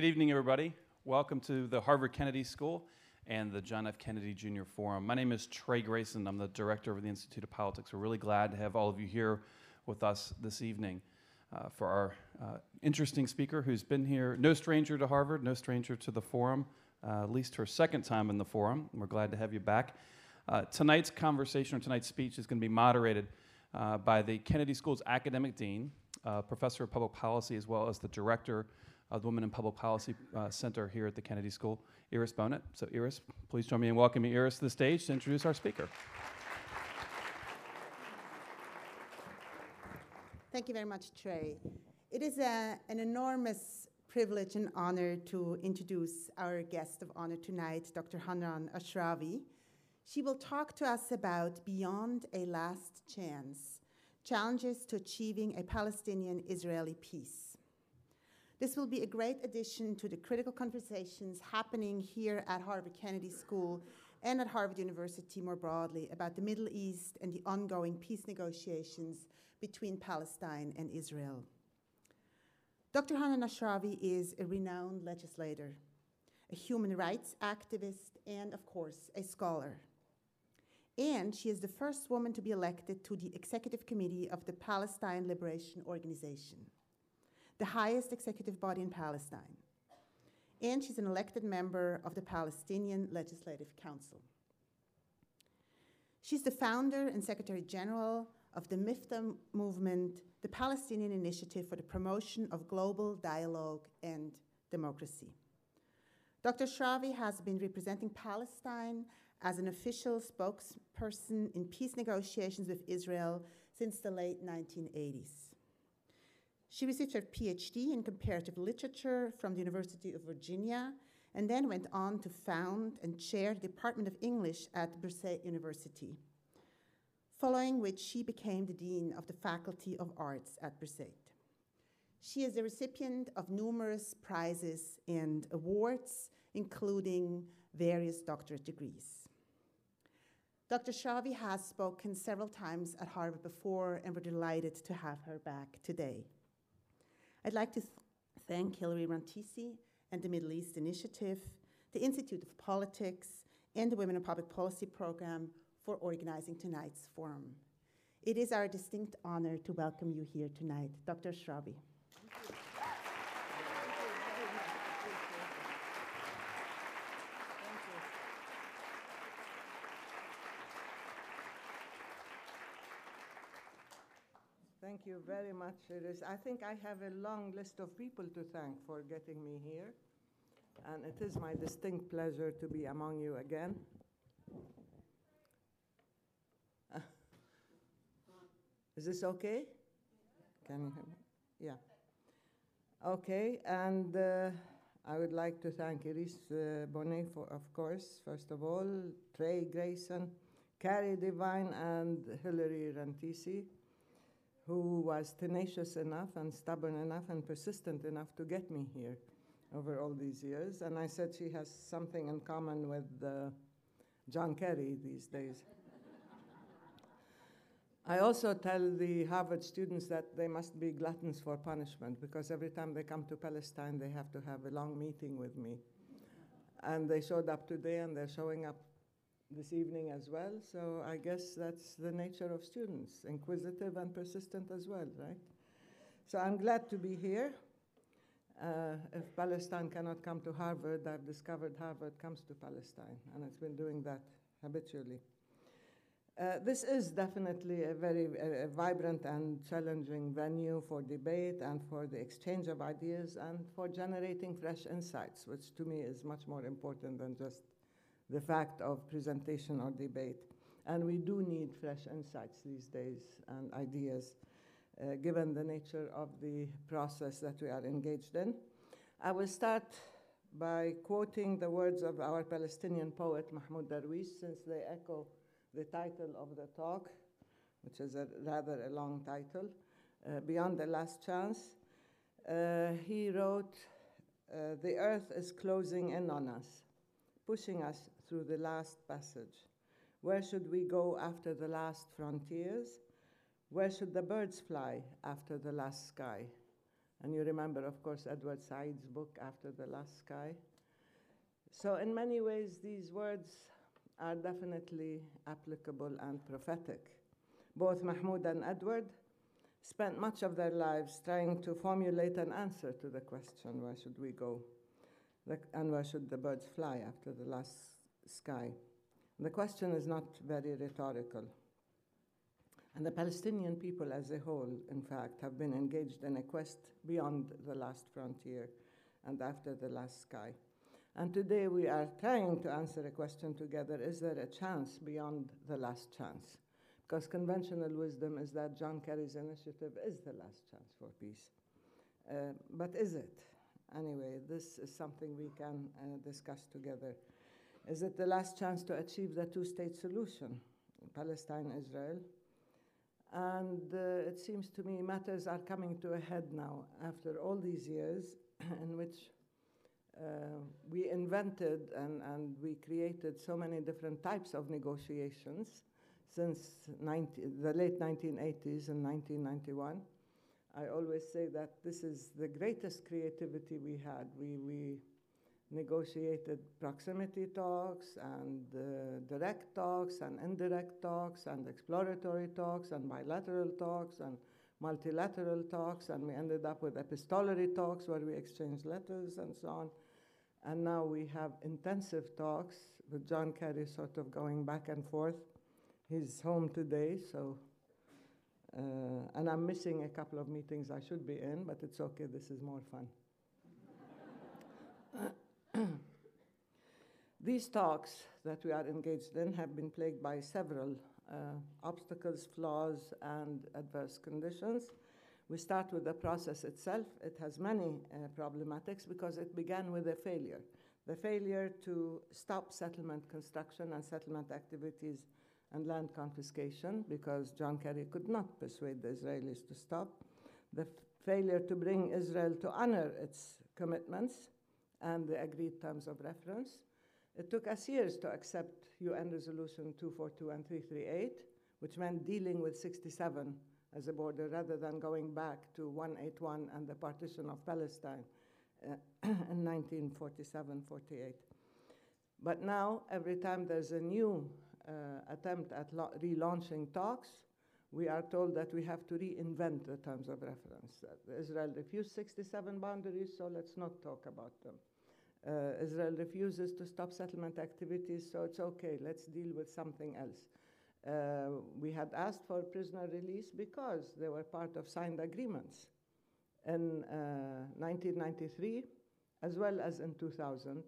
Good evening, everybody. Welcome to the Harvard Kennedy School and the John F. Kennedy Jr. Forum. My name is Trey Grayson. I'm the director of the Institute of Politics. We're really glad to have all of you here with us this evening uh, for our uh, interesting speaker who's been here, no stranger to Harvard, no stranger to the forum, uh, at least her second time in the forum. We're glad to have you back. Uh, tonight's conversation or tonight's speech is going to be moderated uh, by the Kennedy School's academic dean, uh, professor of public policy, as well as the director of the Women in Public Policy uh, Center here at the Kennedy School, Iris Bohnet. So, Iris, please join me in welcoming Iris to the stage to introduce our speaker. Thank you very much, Trey. It is a, an enormous privilege and honor to introduce our guest of honor tonight, Dr. Hanan Ashrawi. She will talk to us about Beyond a Last Chance Challenges to Achieving a Palestinian Israeli Peace. This will be a great addition to the critical conversations happening here at Harvard Kennedy School and at Harvard University more broadly about the Middle East and the ongoing peace negotiations between Palestine and Israel. Dr. Hanan Ashrawi is a renowned legislator, a human rights activist, and of course, a scholar. And she is the first woman to be elected to the executive committee of the Palestine Liberation Organization, the highest executive body in Palestine. And she's an elected member of the Palestinian Legislative Council. She's the founder and secretary general of the MIFTAH movement, the Palestinian Initiative for the Promotion of Global Dialogue and Democracy. Dr. Ashrawi has been representing Palestine as an official spokesperson in peace negotiations with Israel since the late 1980s. She received her PhD in comparative literature from the University of Virginia and then went on to found and chair the Department of English at Birzeit University following which she became the Dean of the Faculty of Arts at Birzeit. She is a recipient of numerous prizes and awards, including various doctorate degrees. Dr. Ashrawi has spoken several times at Harvard before, and we're delighted to have her back today. I'd like to th thank Hilary Rantisi and the Middle East Initiative, the Institute of Politics, and the Women in Public Policy Program for organizing tonight's forum. It is our distinct honor to welcome you here tonight. Dr. Ashrawi. Thank you very much. Iris. I think I have a long list of people to thank for getting me here. And it is my distinct pleasure to be among you again. Is this okay? Can you hear me? Yeah. Okay, and uh, I would like to thank Iris uh, Bohnet, for, of course, first of all, Trey Grayson, Carrie Devine, and Hilary Rantisi, who was tenacious enough and stubborn enough and persistent enough to get me here over all these years. And I said she has something in common with uh, John Kerry these days. I also tell the Harvard students that they must be gluttons for punishment because every time they come to Palestine, they have to have a long meeting with me. And they showed up today and they're showing up this evening as well. So I guess that's the nature of students, inquisitive and persistent as well, right? So I'm glad to be here. Uh, if Palestine cannot come to Harvard, I've discovered Harvard comes to Palestine, and it's been doing that habitually. Uh, this is definitely a very a, a vibrant and challenging venue for debate and for the exchange of ideas and for generating fresh insights, which to me is much more important than just the fact of presentation or debate. And we do need fresh insights these days and ideas, uh, given the nature of the process that we are engaged in. I will start by quoting the words of our Palestinian poet Mahmoud Darwish, since they echo the title of the talk, which is a rather a long title, uh, Beyond the Last Chance. Uh, he wrote, uh, The earth is closing in on us, pushing us through the last passage. Where should we go after the last frontiers? Where should the birds fly after the last sky? And you remember, of course, Edward Said's book, After the Last Sky. So, in many ways, these words are definitely applicable and prophetic. Both Mahmoud and Edward spent much of their lives trying to formulate an answer to the question where should we go? and where should the birds fly after the last sky? The question is not very rhetorical. And the Palestinian people as a whole, in fact, have been engaged in a quest beyond the last frontier and after the last sky. And today we are trying to answer a question together is there a chance beyond the last chance? Because conventional wisdom is that John Kerry's initiative is the last chance for peace. Uh, but is it? Anyway, this is something we can uh, discuss together. Is it the last chance to achieve the two state solution, Palestine Israel? And uh, it seems to me matters are coming to a head now after all these years in which uh, we invented and, and we created so many different types of negotiations since 90, the late 1980s and 1991. I always say that this is the greatest creativity we had. We, we negotiated proximity talks and uh, direct talks and indirect talks and exploratory talks and bilateral talks and multilateral talks and we ended up with epistolary talks where we exchanged letters and so on. And now we have intensive talks with John Kerry sort of going back and forth. He's home today, so uh, and I'm missing a couple of meetings I should be in, but it's okay, this is more fun. These talks that we are engaged in have been plagued by several uh, obstacles, flaws, and adverse conditions. We start with the process itself. It has many uh, problematics because it began with a failure. The failure to stop settlement construction and settlement activities and land confiscation because John Kerry could not persuade the Israelis to stop, the failure to bring Israel to honor its commitments and the agreed terms of reference. It took us years to accept UN Resolution 242 and 338, which meant dealing with 67 as a border rather than going back to 181 and the partition of Palestine uh, in 1947 48. But now, every time there's a new uh, attempt at relaunching talks, we are told that we have to reinvent the terms of reference. Israel refused 67 boundaries, so let's not talk about them. Uh, Israel refuses to stop settlement activities, so it's okay, let's deal with something else. Uh, we had asked for prisoner release because they were part of signed agreements in uh, 1993 as well as in 2000.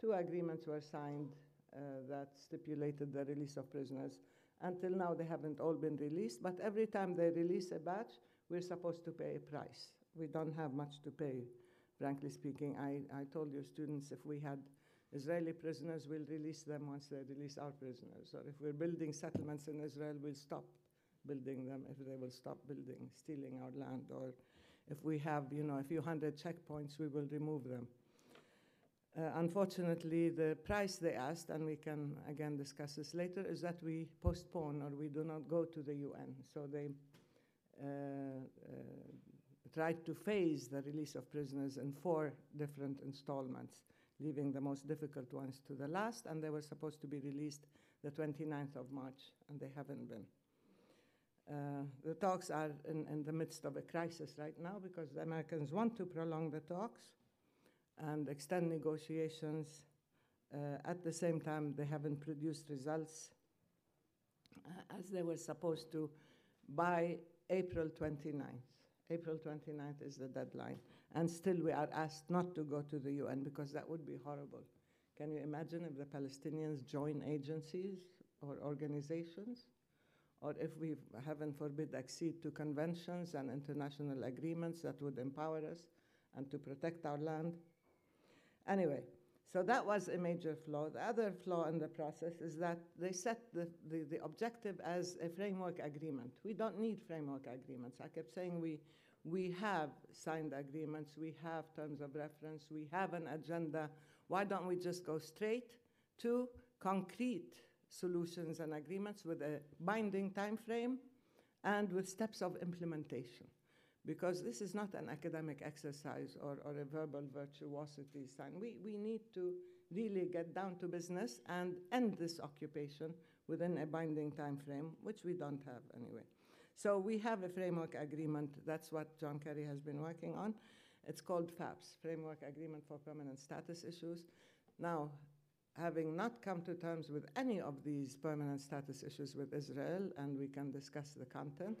Two agreements were signed uh, that stipulated the release of prisoners. Until now, they haven't all been released, but every time they release a batch, we're supposed to pay a price. We don't have much to pay, frankly speaking. I, I told your students if we had Israeli prisoners, we'll release them once they release our prisoners. Or if we're building settlements in Israel, we'll stop building them if they will stop building, stealing our land. Or if we have, you know, a few hundred checkpoints, we will remove them. Uh, unfortunately, the price they asked, and we can again discuss this later, is that we postpone or we do not go to the UN. So they uh, uh, tried to phase the release of prisoners in four different installments, leaving the most difficult ones to the last, and they were supposed to be released the 29th of March, and they haven't been. Uh, the talks are in, in the midst of a crisis right now because the Americans want to prolong the talks and extend negotiations. Uh, at the same time, they haven't produced results uh, as they were supposed to by April 29th. April 29th is the deadline. And still, we are asked not to go to the UN because that would be horrible. Can you imagine if the Palestinians join agencies or organizations? Or if we, heaven forbid, accede to conventions and international agreements that would empower us and to protect our land? Anyway, so that was a major flaw. The other flaw in the process is that they set the, the, the, objective as a framework agreement. We don't need framework agreements. I kept saying we, we have signed agreements, we have terms of reference, we have an agenda. Why don't we just go straight to concrete solutions and agreements with a binding time frame and with steps of implementation? Because this is not an academic exercise or, or a verbal virtuosity sign. We, we need to really get down to business and end this occupation within a binding time frame, which we don't have anyway. So we have a framework agreement. That's what John Kerry has been working on. It's called FAPS, Framework Agreement for Permanent Status Issues. Now, having not come to terms with any of these permanent status issues with Israel, and we can discuss the content,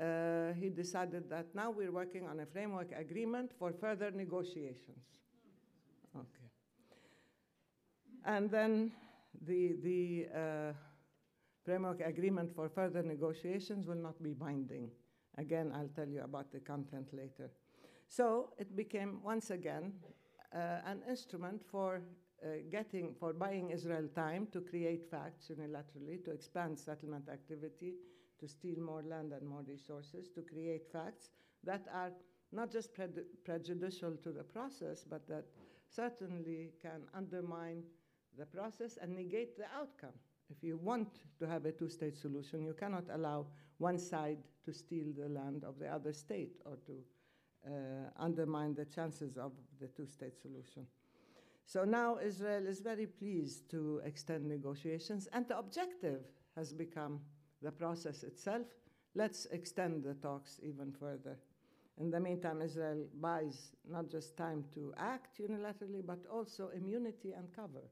uh, he decided that now we're working on a framework agreement for further negotiations. Okay. And then the, the uh, framework agreement for further negotiations will not be binding. Again, I'll tell you about the content later. So it became, once again, uh, an instrument for uh, getting, for buying Israel time to create facts unilaterally, to expand settlement activity, to steal more land and more resources, to create facts that are not just prejudicial to the process, but that certainly can undermine the process and negate the outcome. If you want to have a two state solution, you cannot allow one side to steal the land of the other state or to uh, undermine the chances of the two state solution. So now Israel is very pleased to extend negotiations, and the objective has become the process itself. Let's extend the talks even further. In the meantime, Israel buys not just time to act unilaterally, but also immunity and cover,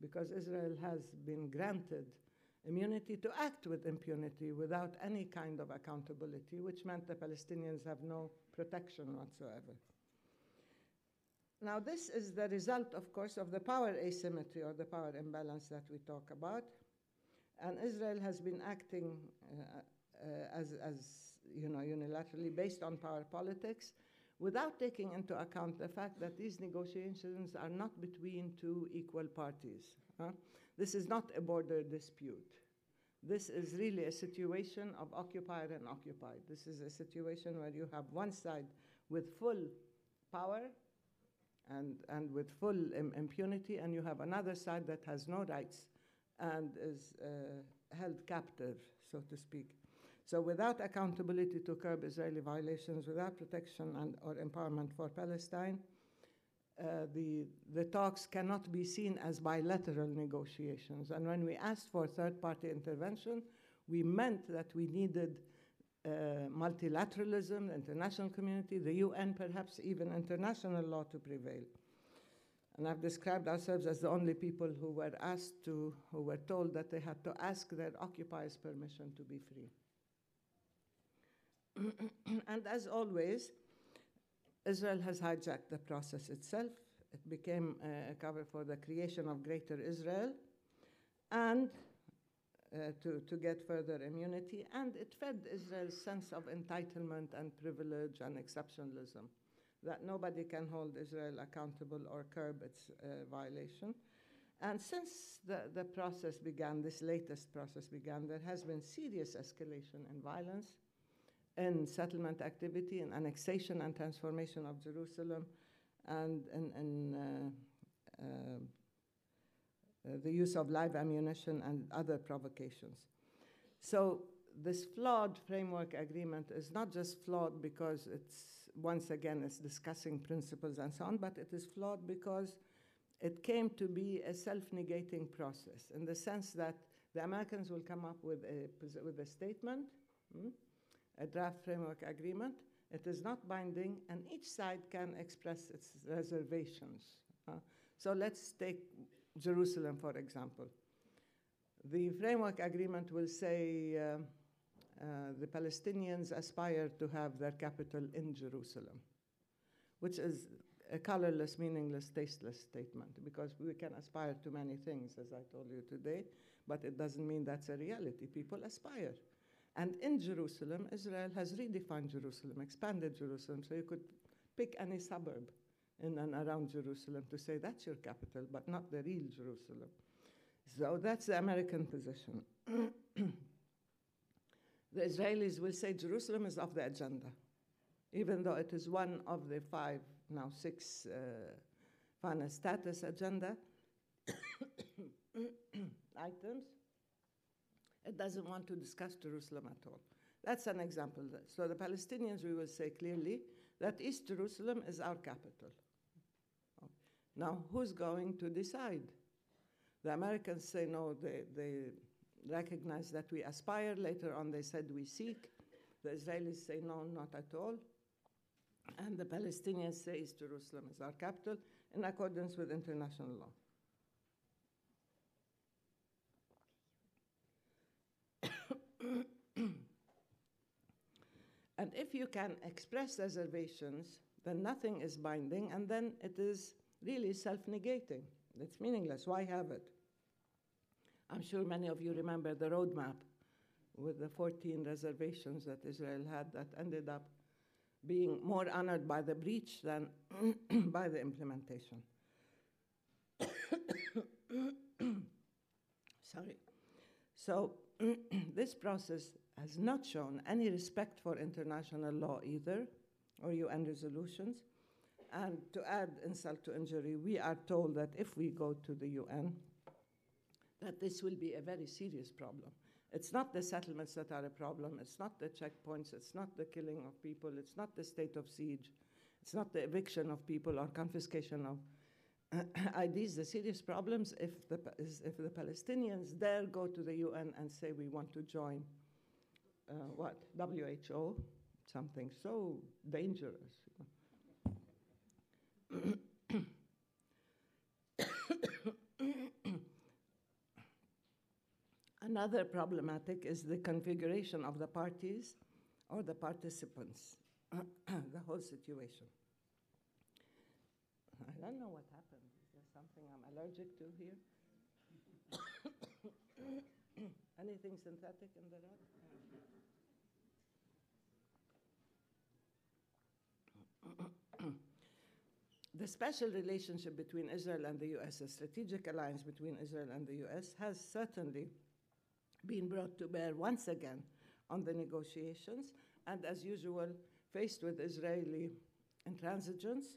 because Israel has been granted immunity to act with impunity without any kind of accountability, which meant the Palestinians have no protection whatsoever. Now, this is the result, of course, of the power asymmetry or the power imbalance that we talk about. And Israel has been acting uh, uh, as, as you know, unilaterally based on power politics without taking into account the fact that these negotiations are not between two equal parties. Huh? This is not a border dispute. This is really a situation of occupier and occupied. This is a situation where you have one side with full power and, and with full Im impunity, and you have another side that has no rights and is uh, held captive, so to speak. So without accountability to curb Israeli violations, without protection and, or empowerment for Palestine, uh, the, the talks cannot be seen as bilateral negotiations. And when we asked for third party intervention, we meant that we needed uh, multilateralism, the international community, the UN, perhaps even international law to prevail. And I've described ourselves as the only people who were asked to, who were told that they had to ask their occupiers' permission to be free. and as always, Israel has hijacked the process itself. It became a cover for the creation of Greater Israel and uh, to, to get further immunity. And it fed Israel's sense of entitlement and privilege and exceptionalism that nobody can hold Israel accountable or curb its uh, violation. And since the, the process began, this latest process began, there has been serious escalation in violence in settlement activity, in annexation and transformation of Jerusalem, and in, in uh, uh, the use of live ammunition and other provocations. So this flawed framework agreement is not just flawed because it's, once again, it's discussing principles and so on, but it is flawed because it came to be a self-negating process in the sense that the Americans will come up with a, with a statement, hmm, a draft framework agreement. It is not binding, and each side can express its reservations. Uh, so let's take Jerusalem, for example. The framework agreement will say uh, uh, the Palestinians aspire to have their capital in Jerusalem, which is a colorless, meaningless, tasteless statement because we can aspire to many things, as I told you today, but it doesn't mean that's a reality. People aspire. And in Jerusalem, Israel has redefined Jerusalem, expanded Jerusalem, so you could pick any suburb in and around Jerusalem to say that's your capital, but not the real Jerusalem. So that's the American position. the Israelis will say Jerusalem is off the agenda, even though it is one of the five, now six, uh, status agenda items. It doesn't want to discuss Jerusalem at all. That's an example. So the Palestinians, we will say clearly that East Jerusalem is our capital. Now, who's going to decide? The Americans say no, they, they recognize that we aspire. Later on, they said we seek. The Israelis say no, not at all. And the Palestinians say Jerusalem is our capital in accordance with international law. and if you can express reservations, then nothing is binding, and then it is really self negating. It's meaningless. Why have it? I'm sure many of you remember the roadmap with the 14 reservations that Israel had that ended up being more honored by the breach than by the implementation. Sorry. So, this process has not shown any respect for international law either, or UN resolutions. And to add insult to injury, we are told that if we go to the UN, that this will be a very serious problem. It's not the settlements that are a problem, it's not the checkpoints, it's not the killing of people, it's not the state of siege, it's not the eviction of people or confiscation of IDs. The serious problems if the, if the Palestinians dare go to the UN and say we want to join uh, what WHO, something so dangerous. Another problematic is the configuration of the parties or the participants, the whole situation. I don't know what happened. Is there something I'm allergic to here? Anything synthetic in the rug? the special relationship between Israel and the US, a strategic alliance between Israel and the US, has certainly been brought to bear once again on the negotiations, and as usual, faced with Israeli intransigence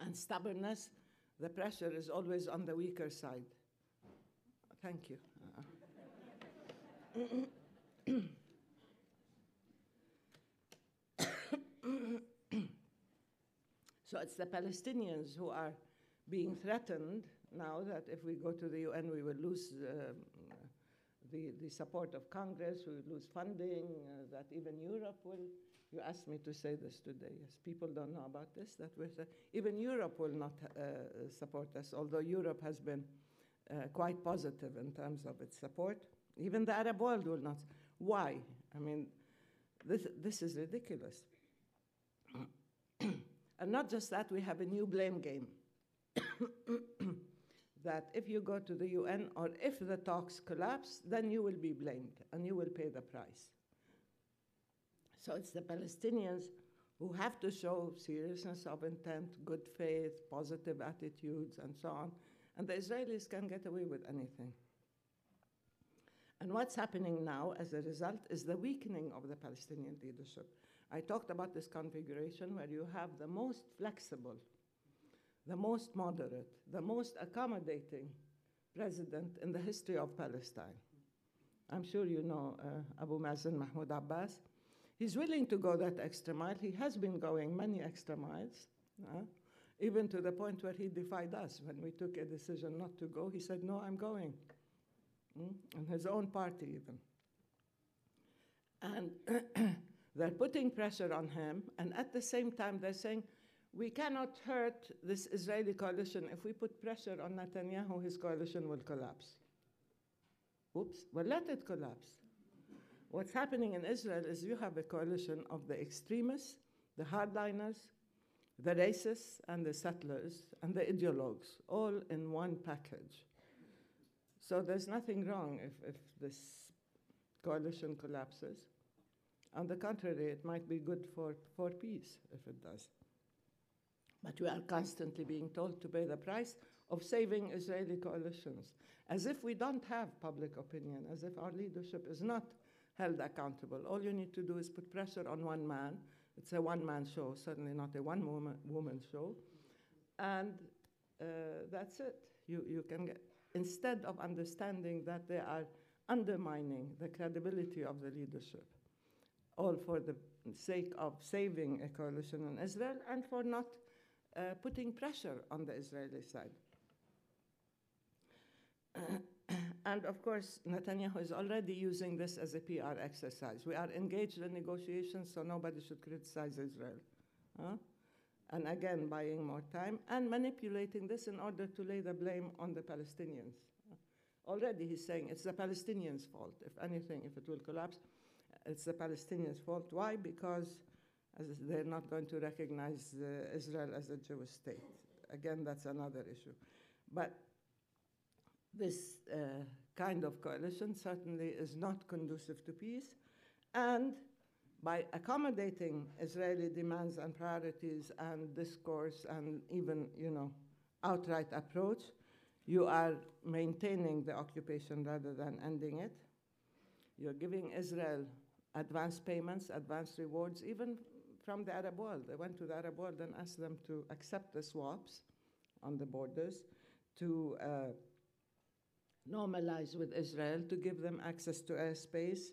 and stubbornness, the pressure is always on the weaker side. Thank you. so it's the Palestinians who are being threatened now that if we go to the UN, we will lose uh, the, the support of Congress, we lose funding, uh, that even Europe will. You asked me to say this today. Yes, people don't know about this. That we're, even Europe will not uh, support us, although Europe has been uh, quite positive in terms of its support. Even the Arab world will not. Why? I mean, this, this is ridiculous. and not just that, we have a new blame game. that if you go to the UN or if the talks collapse, then you will be blamed and you will pay the price. So it's the Palestinians who have to show seriousness of intent, good faith, positive attitudes, and so on. And the Israelis can get away with anything. And what's happening now as a result is the weakening of the Palestinian leadership. I talked about this configuration where you have the most flexible the most moderate, the most accommodating president in the history of Palestine. I'm sure you know uh, Abu Mazen Mahmoud Abbas. He's willing to go that extra mile. He has been going many extra miles, uh, even to the point where he defied us. When we took a decision not to go, he said, No, I'm going. Mm? And his own party, even. And they're putting pressure on him, and at the same time, they're saying, we cannot hurt this Israeli coalition. If we put pressure on Netanyahu, his coalition will collapse. Oops, well, let it collapse. What's happening in Israel is you have a coalition of the extremists, the hardliners, the racists, and the settlers, and the ideologues, all in one package. So there's nothing wrong if, if this coalition collapses. On the contrary, it might be good for, for peace if it does. But we are constantly being told to pay the price of saving Israeli coalitions, as if we don't have public opinion, as if our leadership is not held accountable. All you need to do is put pressure on one man. It's a one man show, certainly not a one woman, show. And uh, that's it. You, you can get, instead of understanding that they are undermining the credibility of the leadership, all for the sake of saving a coalition in Israel and for not uh, putting pressure on the Israeli side. and of course, Netanyahu is already using this as a PR exercise. We are engaged in negotiations, so nobody should criticize Israel. Huh? And again, buying more time and manipulating this in order to lay the blame on the Palestinians. Already he's saying it's the Palestinians' fault. If anything, if it will collapse, it's the Palestinians' fault. Why? Because they're not going to recognize uh, Israel as a Jewish state. Again, that's another issue. But this uh, kind of coalition certainly is not conducive to peace. And by accommodating Israeli demands and priorities and discourse and even, you know, outright approach, you are maintaining the occupation rather than ending it. You're giving Israel advance payments, advance rewards, even from the Arab world. They went to the Arab world and asked them to accept the swaps on the borders, to uh, normalize with Israel, to give them access to airspace,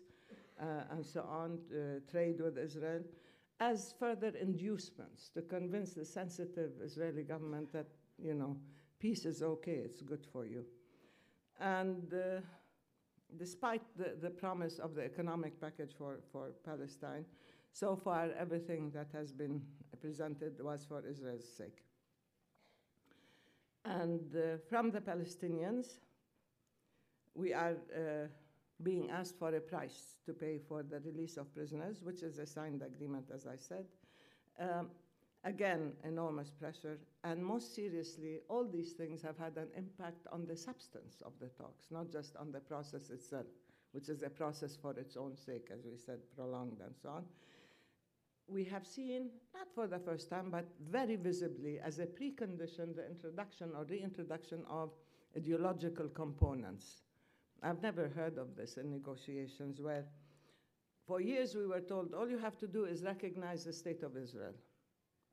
uh, and so on, uh, trade with Israel, as further inducements to convince the sensitive Israeli government that, you know, peace is okay, it's good for you. And uh, despite the, the promise of the economic package for, for Palestine, so far everything that has been presented was for Israel's sake. And uh, from the Palestinians, we are uh, being asked for a price to pay for the release of prisoners, which is a signed agreement, as I said. Um, again, enormous pressure. And most seriously, all these things have had an impact on the substance of the talks, not just on the process itself, which is a process for its own sake, as we said, prolonged and so on. We have seen, not for the first time, but very visibly as a precondition, the introduction or reintroduction of ideological components I've never heard of this in negotiations where for years we were told all you have to do is recognize the state of Israel.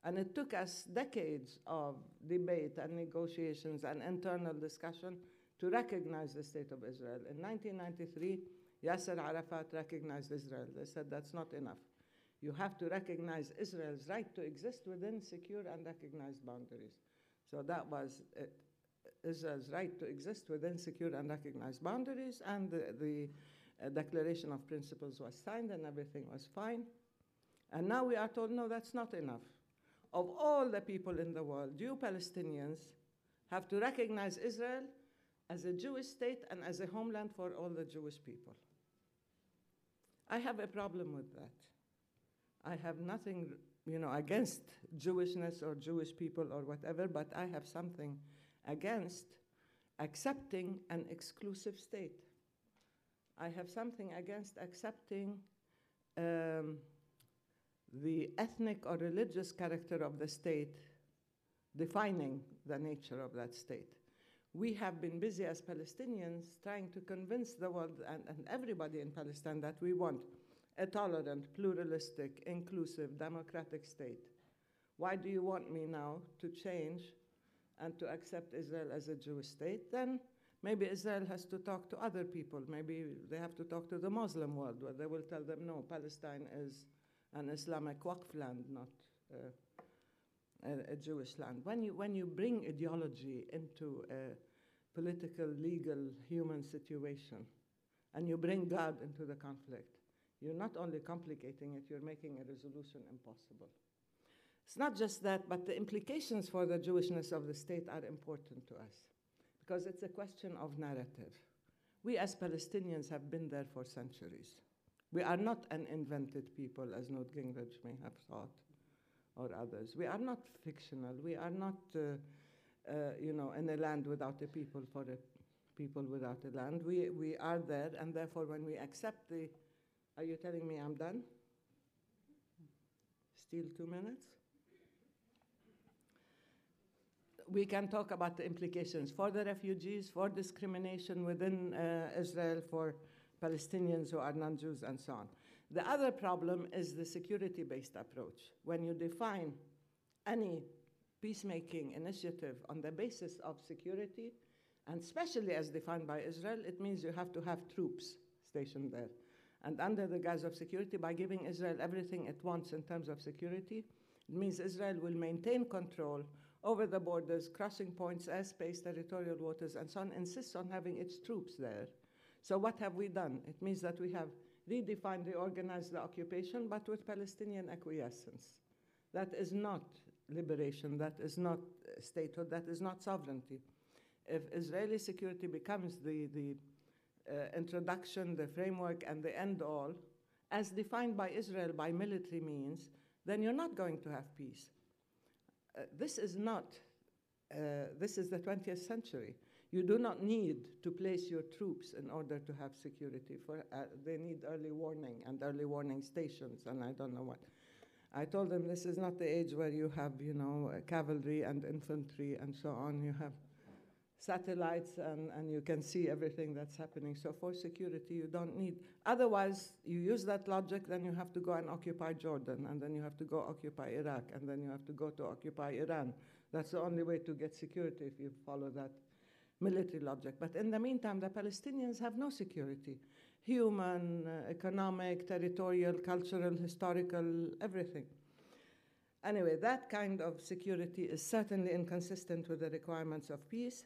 And it took us decades of debate and negotiations and internal discussion to recognize the state of Israel. In 1993, Yasser Arafat recognized Israel. They said that's not enough. You have to recognize Israel's right to exist within secure and recognized boundaries. So that was it. Israel's right to exist within secure and recognized boundaries, and the, the uh, Declaration of Principles was signed and everything was fine. And now we are told, no, that's not enough. Of all the people in the world, you Palestinians have to recognize Israel as a Jewish state and as a homeland for all the Jewish people. I have a problem with that. I have nothing, you know, against Jewishness or Jewish people or whatever, but I have something against accepting an exclusive state. I have something against accepting um, the ethnic or religious character of the state defining the nature of that state. We have been busy as Palestinians trying to convince the world and, and everybody in Palestine that we want a tolerant, pluralistic, inclusive, democratic state. Why do you want me now to change and to accept Israel as a Jewish state, then maybe Israel has to talk to other people. Maybe they have to talk to the Muslim world, where they will tell them, no, Palestine is an Islamic Waqf land, not uh, a, a, Jewish land. When you, when you bring ideology into a political, legal, human situation, and you bring God into the conflict, you're not only complicating it, you're making a resolution impossible. It's not just that, but the implications for the Jewishness of the state are important to us because it's a question of narrative. We as Palestinians have been there for centuries. We are not an invented people, as Newt Gingrich may have thought, or others. We are not fictional. We are not, uh, uh, you know, in a land without a people for a people without a land. We, we are there, and therefore, when we accept the. Are you telling me I'm done? Still two minutes? we can talk about the implications for the refugees, for discrimination within uh, Israel, for Palestinians who are non Jews, and so on. The other problem is the security based approach. When you define any peacemaking initiative on the basis of security, and especially as defined by Israel, it means you have to have troops stationed there. And under the guise of security by giving Israel everything it wants in terms of security. It means Israel will maintain control over the borders, crossing points, airspace, territorial waters, and so on, insists on having its troops there. So, what have we done? It means that we have redefined, reorganized the occupation, but with Palestinian acquiescence. That is not liberation, that is not statehood, that is not sovereignty. If Israeli security becomes the, the uh, introduction, the framework, and the end all, as defined by Israel by military means, then you're not going to have peace. Uh, this is not, uh, this is the 20th century. You do not need to place your troops in order to have security. For, uh, they need early warning and early warning stations, and I don't know what. I told them this is not the age where you have, you know, cavalry and infantry and so on. You have satellites and, and you can see everything that's happening. So for security, you don't need. Otherwise, you use that logic, then you have to go and occupy Jordan, and then you have to go occupy Iraq, and then you have to go to occupy Iran. That's the only way to get security if you follow that military logic. But in the meantime, the Palestinians have no security human, uh, economic, territorial, cultural, historical, everything. Anyway, that kind of security is certainly inconsistent with the requirements of peace.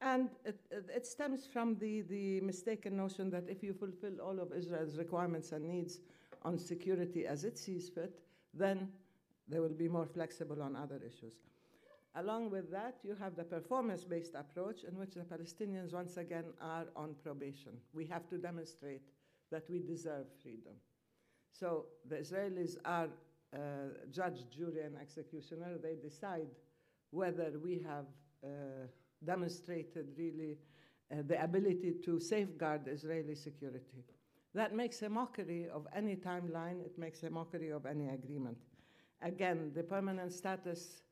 And it, it, stems from the, the mistaken notion that if you fulfill all of Israel's requirements and needs on security as it sees fit, then they will be more flexible on other issues. Along with that, you have the performance based approach in which the Palestinians once again are on probation. We have to demonstrate that we deserve freedom. So the Israelis are uh, judge, jury, and executioner. They decide whether we have uh, demonstrated really uh, the ability to safeguard Israeli security. That makes a mockery of any timeline, it makes a mockery of any agreement. Again, the permanent status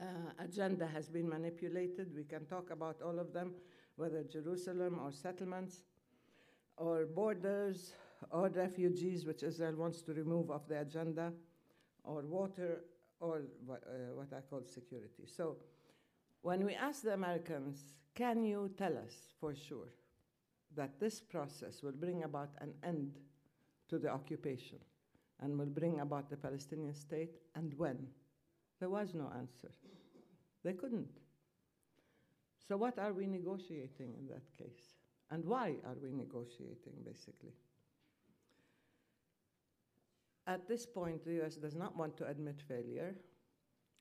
uh, agenda has been manipulated. We can talk about all of them, whether Jerusalem or settlements or borders or refugees, which Israel wants to remove off the agenda, or water, or uh, what I call security. So when we asked the Americans, can you tell us for sure that this process will bring about an end to the occupation and will bring about the Palestinian state, and when? There was no answer. They couldn't. So, what are we negotiating in that case? And why are we negotiating, basically? At this point, the US does not want to admit failure.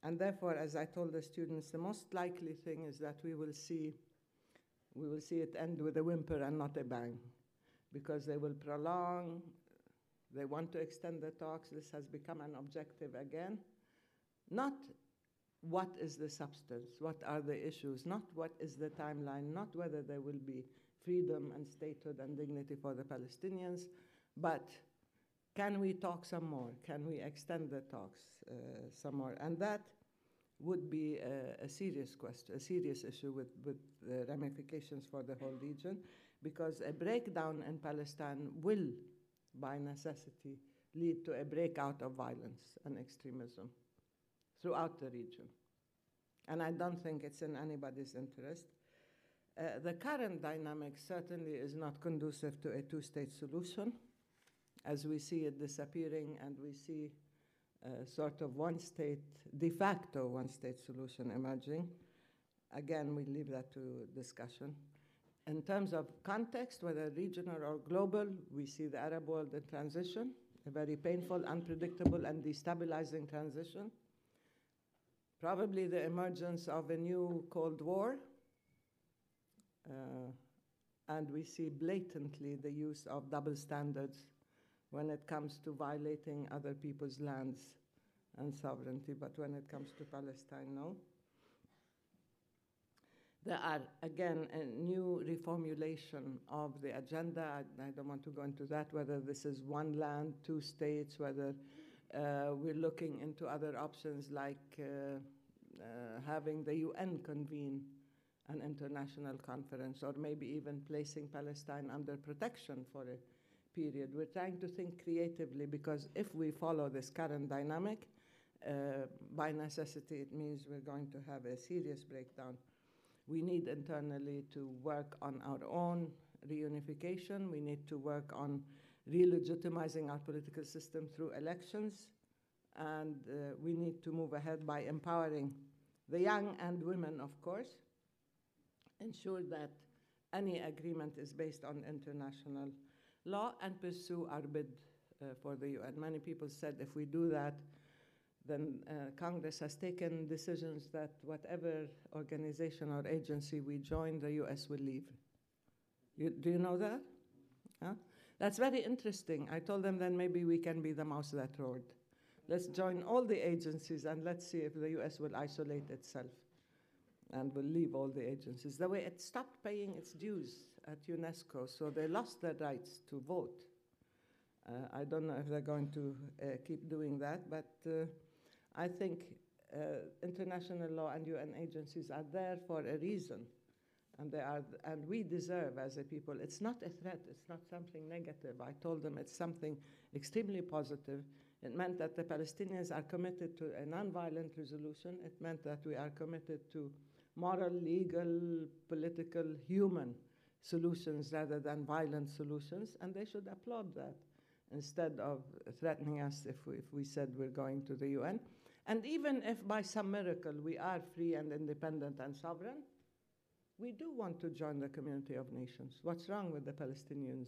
And therefore, as I told the students, the most likely thing is that we will see, we will see it end with a whimper and not a bang, because they will prolong, they want to extend the talks. This has become an objective again. Not what is the substance, what are the issues, not what is the timeline, not whether there will be freedom and statehood and dignity for the Palestinians, but can we talk some more? Can we extend the talks uh, some more? And that would be a, a, serious question, a serious issue with, with the ramifications for the whole region, because a breakdown in Palestine will, by necessity, lead to a breakout of violence and extremism throughout the region. And I don't think it's in anybody's interest. Uh, the current dynamic certainly is not conducive to a two state solution as we see it disappearing and we see a sort of one state, de facto one state solution emerging. Again, we leave that to discussion. In terms of context, whether regional or global, we see the Arab world in transition, a very painful, unpredictable, and destabilizing transition. Probably the emergence of a new Cold War. Uh, and we see blatantly the use of double standards when it comes to violating other people's lands and sovereignty, but when it comes to Palestine, no. There are, again, a new reformulation of the agenda. I, I, don't want to go into that, whether this is one land, two states, whether uh, we're looking into other options like uh, uh, having the UN convene an international conference or maybe even placing Palestine under protection for a period. We're trying to think creatively because if we follow this current dynamic, uh, by necessity, it means we're going to have a serious breakdown. We need internally to work on our own reunification. We need to work on re-legitimizing our political system through elections. And uh, we need to move ahead by empowering the young and women, of course, ensure that any agreement is based on international law, and pursue our bid uh, for the UN. Many people said if we do that, then uh, Congress has taken decisions that whatever organization or agency we join, the US will leave. You, do you know that? Huh? That's very interesting. I told them then maybe we can be the mouse that roared. Let's join all the agencies and let's see if the US will isolate itself and will leave all the agencies. The way it stopped paying its dues at UNESCO, so they lost their rights to vote. Uh, I don't know if they're going to uh, keep doing that, but uh, I think uh, international law and UN agencies are there for a reason. And, they are, and we deserve as a people, it's not a threat, it's not something negative. I told them it's something extremely positive. It meant that the Palestinians are committed to a nonviolent resolution. It meant that we are committed to moral, legal, political, human solutions rather than violent solutions, and they should applaud that instead of threatening us if we, if we said we're going to the UN. And even if by some miracle we are free and independent and sovereign, we do want to join the community of nations. What's wrong with the Palestinians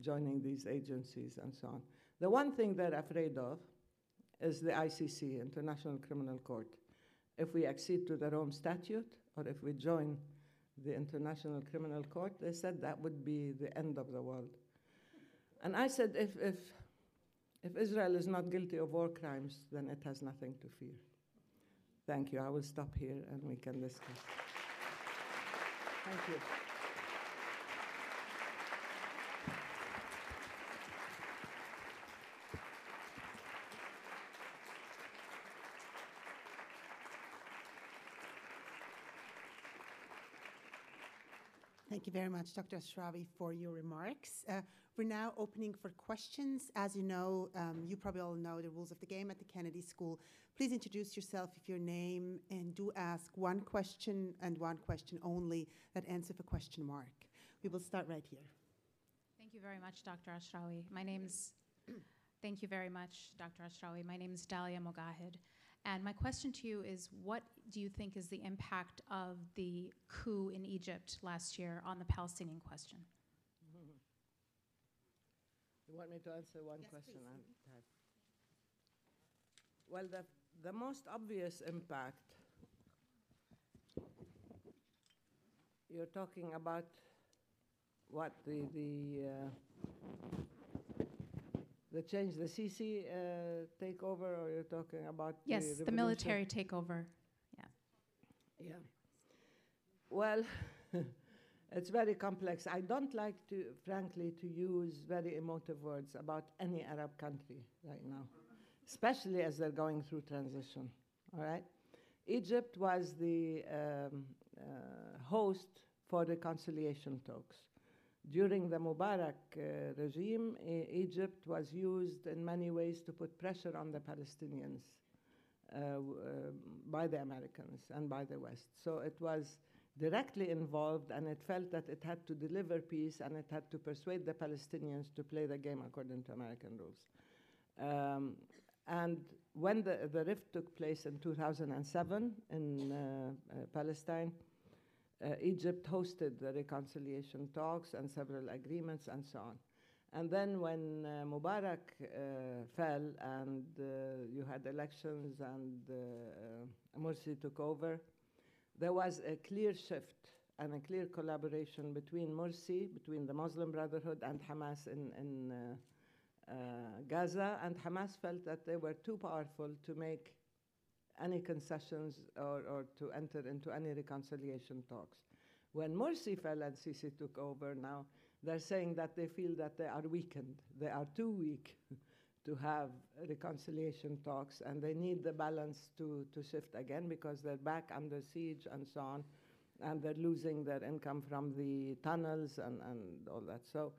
joining these agencies and so on? The one thing they're afraid of is the ICC, International Criminal Court if we accede to the Rome Statute or if we join the International Criminal Court, they said that would be the end of the world. And I said, if, if, if Israel is not guilty of war crimes, then it has nothing to fear. Thank you. I will stop here and we can discuss. Thank you. Thank you very much, Dr. Ashrawi, for your remarks. Uh, we're now opening for questions. As you know, um, you probably all know the rules of the game at the Kennedy School. Please introduce yourself with your name and do ask one question and one question only that ends with a question mark. We will start right here. Thank you very much, Dr. Ashrawi. My name's, thank you very much, Dr. Ashrawi. My name is Dalia Mogahed. And my question to you is what do you think is the impact of the coup in Egypt last year on the Palestinian question? You want me to answer one Yes, question? please. Well, the, the most obvious impact, you're talking about what the, the, uh, the change, the Sisi uh, takeover, or you're talking about Yes, the, the military takeover. Yeah. Well, it's very complex. I don't like to, frankly, to use very emotive words about any Arab country right now, especially as they're going through transition. All right? Egypt was the um, uh, host for reconciliation talks. During the Mubarak uh, regime, Egypt was used in many ways to put pressure on the Palestinians uh, uh, by the Americans and by the West. So it was directly involved and it felt that it had to deliver peace and it had to persuade the Palestinians to play the game according to American rules. Um, and when the, the rift took place in 2007 in uh, uh, Palestine, uh, Egypt hosted the reconciliation talks and several agreements and so on. And then when uh, Mubarak uh, fell and uh, you had elections and uh, Morsi took over, there was a clear shift and a clear collaboration between Morsi, between the Muslim Brotherhood and Hamas in, in uh, uh, Gaza. And Hamas felt that they were too powerful to make any concessions or, or to enter into any reconciliation talks. When Morsi fell and Sisi took over now, they're saying that they feel that they are weakened. They are too weak to have reconciliation talks, and they need the balance to, to shift again because they're back under siege and so on, and they're losing their income from the tunnels and, and all that. So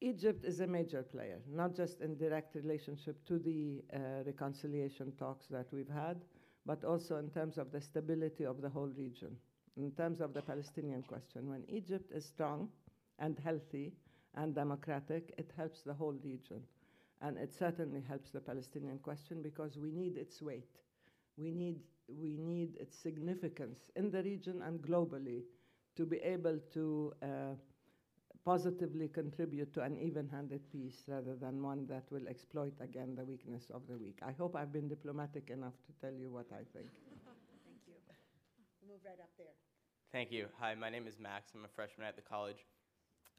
Egypt is a major player, not just in direct relationship to the uh, reconciliation talks that we've had, but also in terms of the stability of the whole region, in terms of the Palestinian question. When Egypt is strong and healthy and democratic, it helps the whole region. And it certainly helps the Palestinian question because we need its weight. We need, we need its significance in the region and globally to be able to uh, positively contribute to an even handed peace rather than one that will exploit again the weakness of the weak. I hope I've been diplomatic enough to tell you what I think. Thank you. Move right up there. Thank you. Hi, my name is Max. I'm a freshman at the college.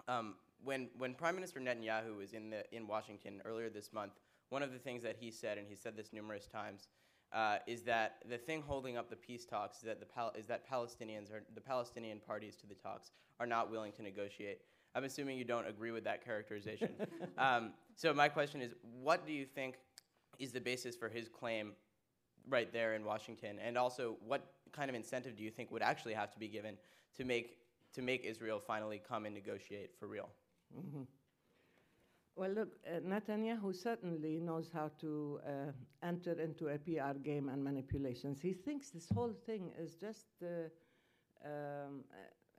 Um, when, when Prime Minister Netanyahu was in, the, in Washington earlier this month, one of the things that he said, and he said this numerous times, uh, is that the thing holding up the peace talks is that, the Pal- is that Palestinians or the Palestinian parties to the talks are not willing to negotiate. I'm assuming you don't agree with that characterization. um, so my question is, what do you think is the basis for his claim right there in Washington? And also, what kind of incentive do you think would actually have to be given to make to make Israel finally come and negotiate for real? Mhm. Well, look, uh, Netanyahu certainly knows how to uh, enter into a PR game and manipulations. He thinks this whole thing is just uh, um,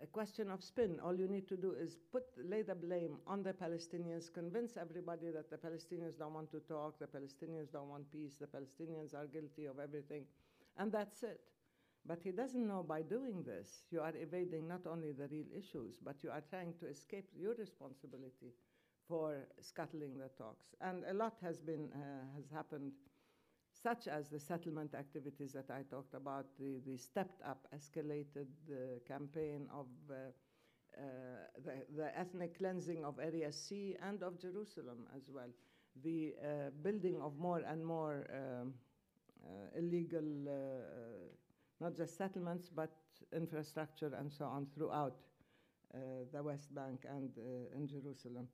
a- question of spin. All you need to do is put lay the blame on the Palestinians, convince everybody that the Palestinians don't want to talk, the Palestinians don't want peace, the Palestinians are guilty of everything, and that's it. But he doesn't know by doing this, you are evading not only the real issues, but you are trying to escape your responsibility for scuttling the talks. And a lot has been uh, has happened, such as the settlement activities that I talked about, the, the stepped up, escalated uh, campaign of uh, uh, the, the ethnic cleansing of Area C and of Jerusalem as well, the uh, building of more and more um, uh, illegal, uh, not just settlements, but infrastructure and so on throughout the West Bank and in Jerusalem.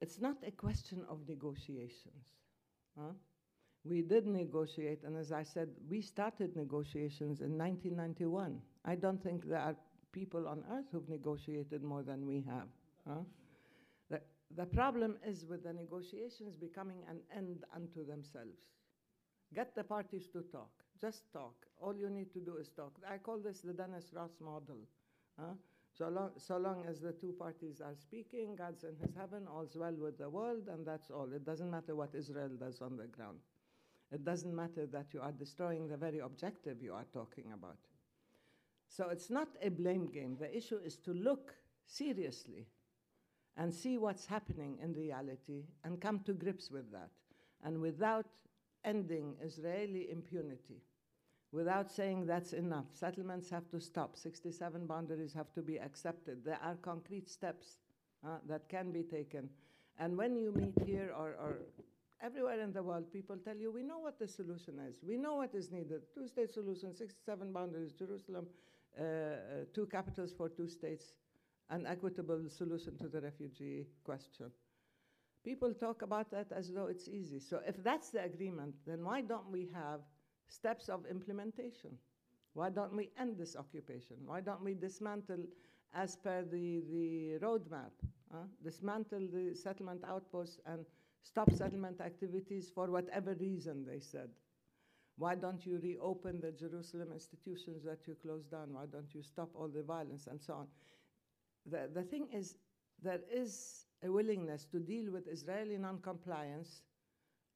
It's not a question of negotiations. huh? We did negotiate, and as I said, we started negotiations in 1991. I don't think there are people on earth who've negotiated more than we have. huh? The, the problem is with the negotiations becoming an end unto themselves. Get the parties to talk. Just talk. All you need to do is talk. I call this the Dennis Ross model. huh? So, long, so long as the two parties are speaking, God's in his heaven, all's well with the world, and that's all. It doesn't matter what Israel does on the ground. It doesn't matter that you are destroying the very objective you are talking about. So it's not a blame game. The issue is to look seriously and see what's happening in reality and come to grips with that. And without ending Israeli impunity, without saying that's enough, settlements have to stop, 67 boundaries have to be accepted. There are concrete steps uh, that can be taken. And when you meet here or, or everywhere in the world, people tell you, we know what the solution is. We know what is needed. Two state solution, 67 boundaries, Jerusalem, uh, uh, two capitals for two states, an equitable solution to the refugee question. People talk about that as though it's easy. So if that's the agreement, then why don't we have steps of implementation? Why don't we end this occupation? Why don't we dismantle, as per the, the roadmap, uh, dismantle the settlement outposts and stop settlement activities for whatever reason they said? Why don't you reopen the Jerusalem institutions that you closed down? Why don't you stop all the violence and so on? The, the thing is, there is a willingness to deal with Israeli noncompliance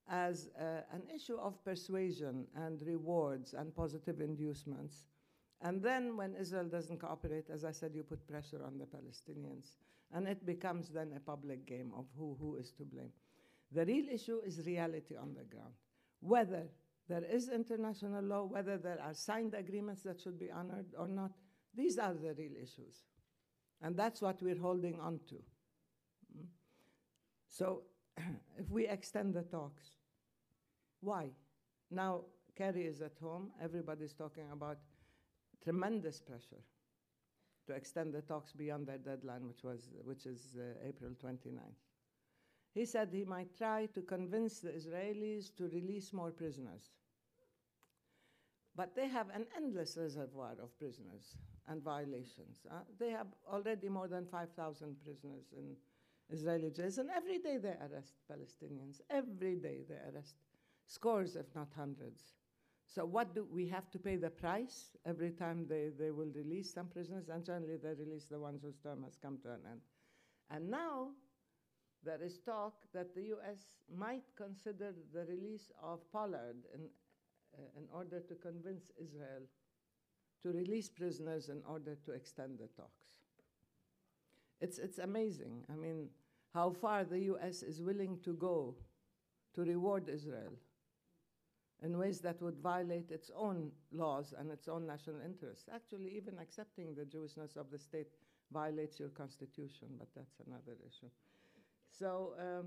as uh, an issue of persuasion and rewards and positive inducements. And then, when Israel doesn't cooperate, as I said, you put pressure on the Palestinians. And it becomes then a public game of who, who is to blame. The real issue is reality on the ground. Whether there is international law, whether there are signed agreements that should be honored or not, these are the real issues. And that's what we're holding on to. Mm. So, if we extend the talks, why? Now, Kerry is at home, everybody's talking about tremendous pressure to extend the talks beyond their deadline, which, was, which is uh, April 29th. He said he might try to convince the Israelis to release more prisoners. But they have an endless reservoir of prisoners and violations. uh. They have already more than 5,000 prisoners in Israeli jails, and every day they arrest Palestinians. Every day they arrest scores, if not hundreds. So what do we have to pay the price every time they, they will release some prisoners? And generally they release the ones whose term has come to an end. And now there is talk that the U.S. might consider the release of Pollard in, uh, in order to convince Israel to release prisoners in order to extend the talks. It's, it's amazing. I mean, how far the U.S. is willing to go to reward Israel in ways that would violate its own laws and its own national interests. Actually, even accepting the Jewishness of the state violates your constitution, but that's another issue. So, um,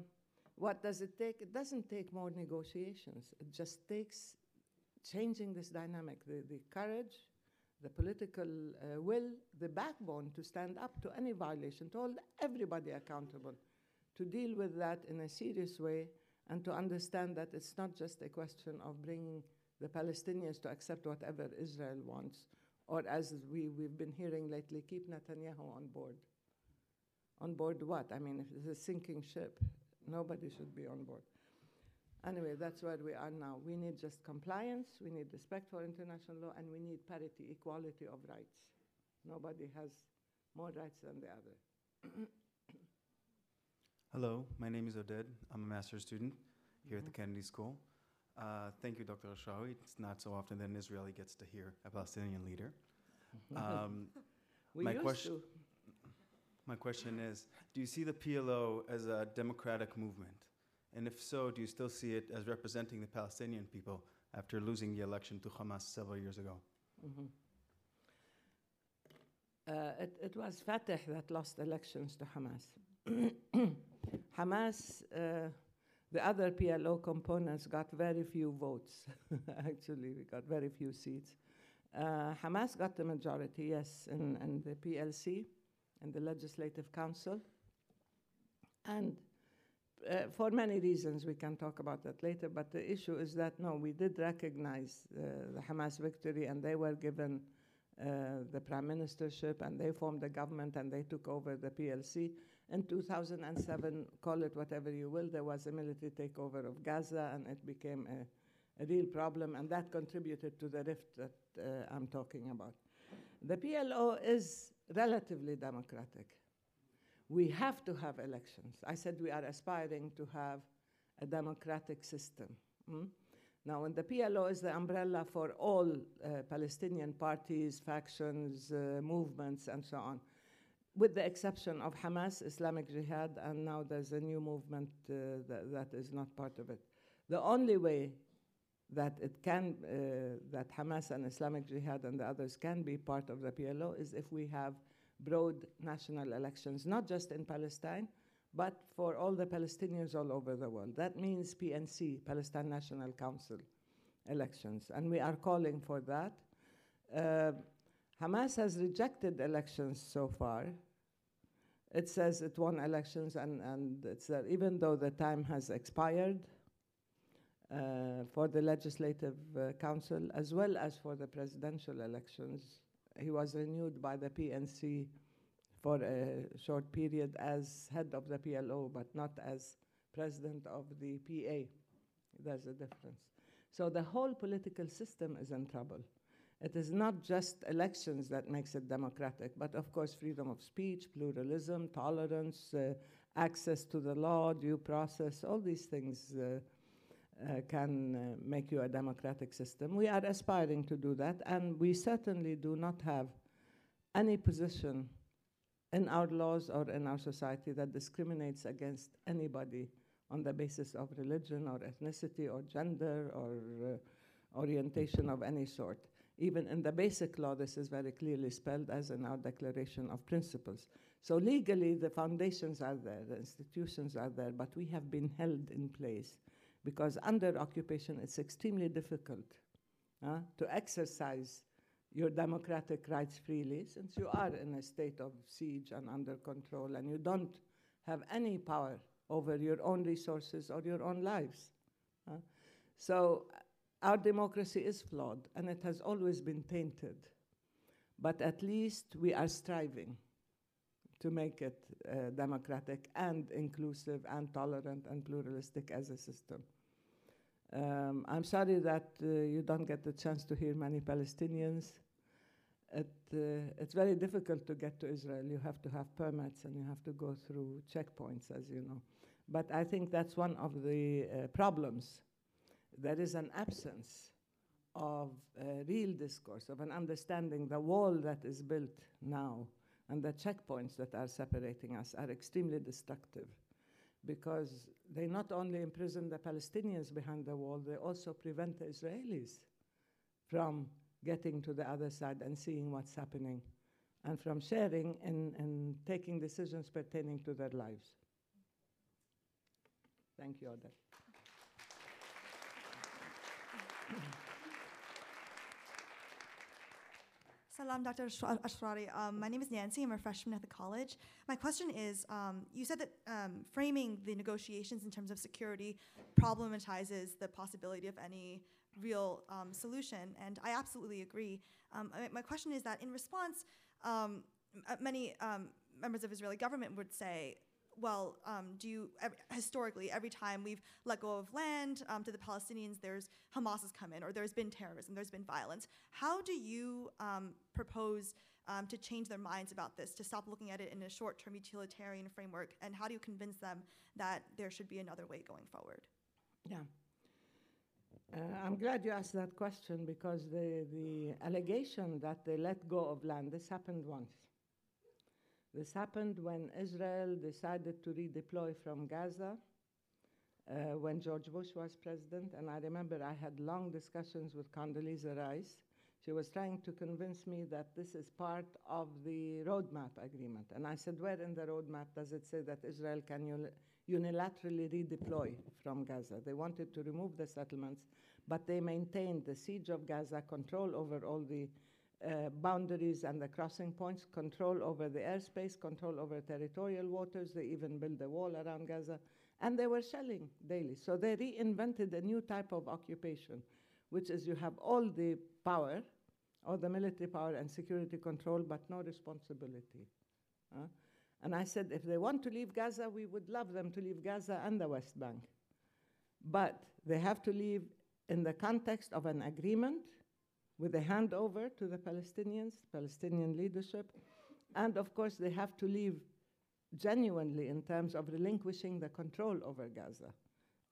what does it take? It doesn't take more negotiations. It just takes changing this dynamic, the, the courage, the political uh, will, the backbone to stand up to any violation, to hold everybody accountable, to deal with that in a serious way, and to understand that it's not just a question of bringing the Palestinians to accept whatever Israel wants, or as we, we've been hearing lately, keep Netanyahu on board. On board what? I mean, if it's a sinking ship, nobody should be on board. Anyway, that's where we are now. We need just compliance, we need respect for international law, and we need parity, equality of rights. Nobody has more rights than the other. Hello, my name is Oded. I'm a master's student here at the Kennedy School. Uh, thank you, Dr. Ashrawi. It's not so often that an Israeli gets to hear a Palestinian leader. Um, we my used question- to. My question is Do you see the PLO as a democratic movement? And if so, do you still see it as representing the Palestinian people after losing the election to Hamas several years ago? Mhm. Uh, it, it was Fatah that lost elections to Hamas. Hamas, uh, the other PLO components got very few votes. Actually, we got very few seats. Uh, Hamas got the majority, yes, in, in the PLC, in the Legislative Council. And uh, for many reasons, we can talk about that later, but the issue is that no, we did recognize uh, the Hamas victory and they were given uh, the prime ministership and they formed the government and they took over the PLC. In 2007, call it whatever you will, there was a military takeover of Gaza and it became a, a real problem and that contributed to the rift that uh, I'm talking about. The PLO is relatively democratic. We have to have elections. I said we are aspiring to have a democratic system. mm? Now, and the PLO is the umbrella for all uh, Palestinian parties, factions, uh, movements, and so on, with the exception of Hamas, Islamic Jihad, and now there's a new movement uh, that, that is not part of it. The only way that it can, uh, that Hamas and Islamic Jihad and the others can be part of the PLO is if we have broad national elections, not just in Palestine, but for all the Palestinians all over the world. That means PNC, Palestine National Council elections, and we are calling for that. Uh, Hamas has rejected elections so far. It says it won elections, and, and it's that even though the time has expired uh, for the Legislative uh, Council as well as for the presidential elections, he was renewed by the PNC for a short period as head of the PLO, but not as president of the PA. There's a difference. So the whole political system is in trouble. It is not just elections that makes it democratic, but of course freedom of speech, pluralism, tolerance, uh, access to the law, due process, all these things uh, can uh, make you a democratic system. We are aspiring to do that, and we certainly do not have any position in our laws or in our society that discriminates against anybody on the basis of religion or ethnicity or gender or uh, orientation of any sort. Even in the basic law, this is very clearly spelled as in our Declaration of Principles. So legally, the foundations are there, the institutions are there, but we have been held in place because under occupation, it's extremely difficult uh, to exercise your democratic rights freely since you are in a state of siege and under control and you don't have any power over your own resources or your own lives. uh. So our democracy is flawed and it has always been tainted. But at least we are striving to make it uh, democratic and inclusive and tolerant and pluralistic as a system. Um, I'm sorry that uh, you don't get the chance to hear many Palestinians. It, uh, it's very difficult to get to Israel. You have to have permits and you have to go through checkpoints, as you know. But I think that's one of the uh, problems. There is an absence of real discourse, of an understanding. The wall that is built now and the checkpoints that are separating us are extremely destructive because they not only imprison the Palestinians behind the wall, they also prevent the Israelis from getting to the other side and seeing what's happening and from sharing and, and taking decisions pertaining to their lives. Thank you, Oded. Salam, Dr. Ashra- Ashrari. Um, my name is Nancy. I'm a freshman at the college. My question is um, you said that um, framing the negotiations in terms of security problematizes the possibility of any real um, solution, and I absolutely agree. Um, my- my question is that in response, um, uh, many members of Israeli government would say, well, um, do you historically every time we've let go of land um, to the Palestinians, there's Hamas has come in, or there's been terrorism, there's been violence. How do you um, propose um, to change their minds about this, to stop looking at it in a short-term utilitarian framework, and how do you convince them that there should be another way going forward? Yeah. Uh, I'm glad you asked that question because the, the allegation that they let go of land, this happened once. This happened when Israel decided to redeploy from Gaza uh, when George Bush was president. And I remember I had long discussions with Condoleezza Rice. She was trying to convince me that this is part of the roadmap agreement. And I said, Where in the roadmap does it say that Israel can unilaterally redeploy from Gaza? They wanted to remove the settlements, but they maintained the siege of Gaza, control over all the uh, boundaries and the crossing points, control over the airspace, control over territorial waters. They even built a wall around Gaza. And they were shelling daily. So they reinvented a new type of occupation, which is you have all the power, all the military power and security control, but no responsibility. And I said, if they want to leave Gaza, we would love them to leave Gaza and the West Bank. But they have to leave in the context of an agreement with a handover to the Palestinians, Palestinian leadership. And of course, they have to leave genuinely in terms of relinquishing the control over Gaza.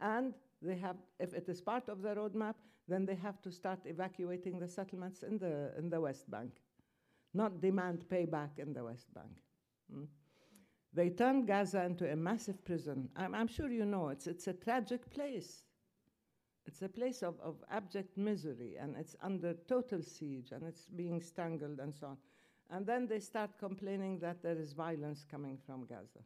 And they have, if it is part of the roadmap, then they have to start evacuating the settlements in the, in the West Bank, not demand payback in the West Bank. Mm. They turned Gaza into a massive prison. I'm, I'm sure you know it's, it's a tragic place. It's a place of, of abject misery, and it's under total siege, and it's being strangled and so on. And then they start complaining that there is violence coming from Gaza.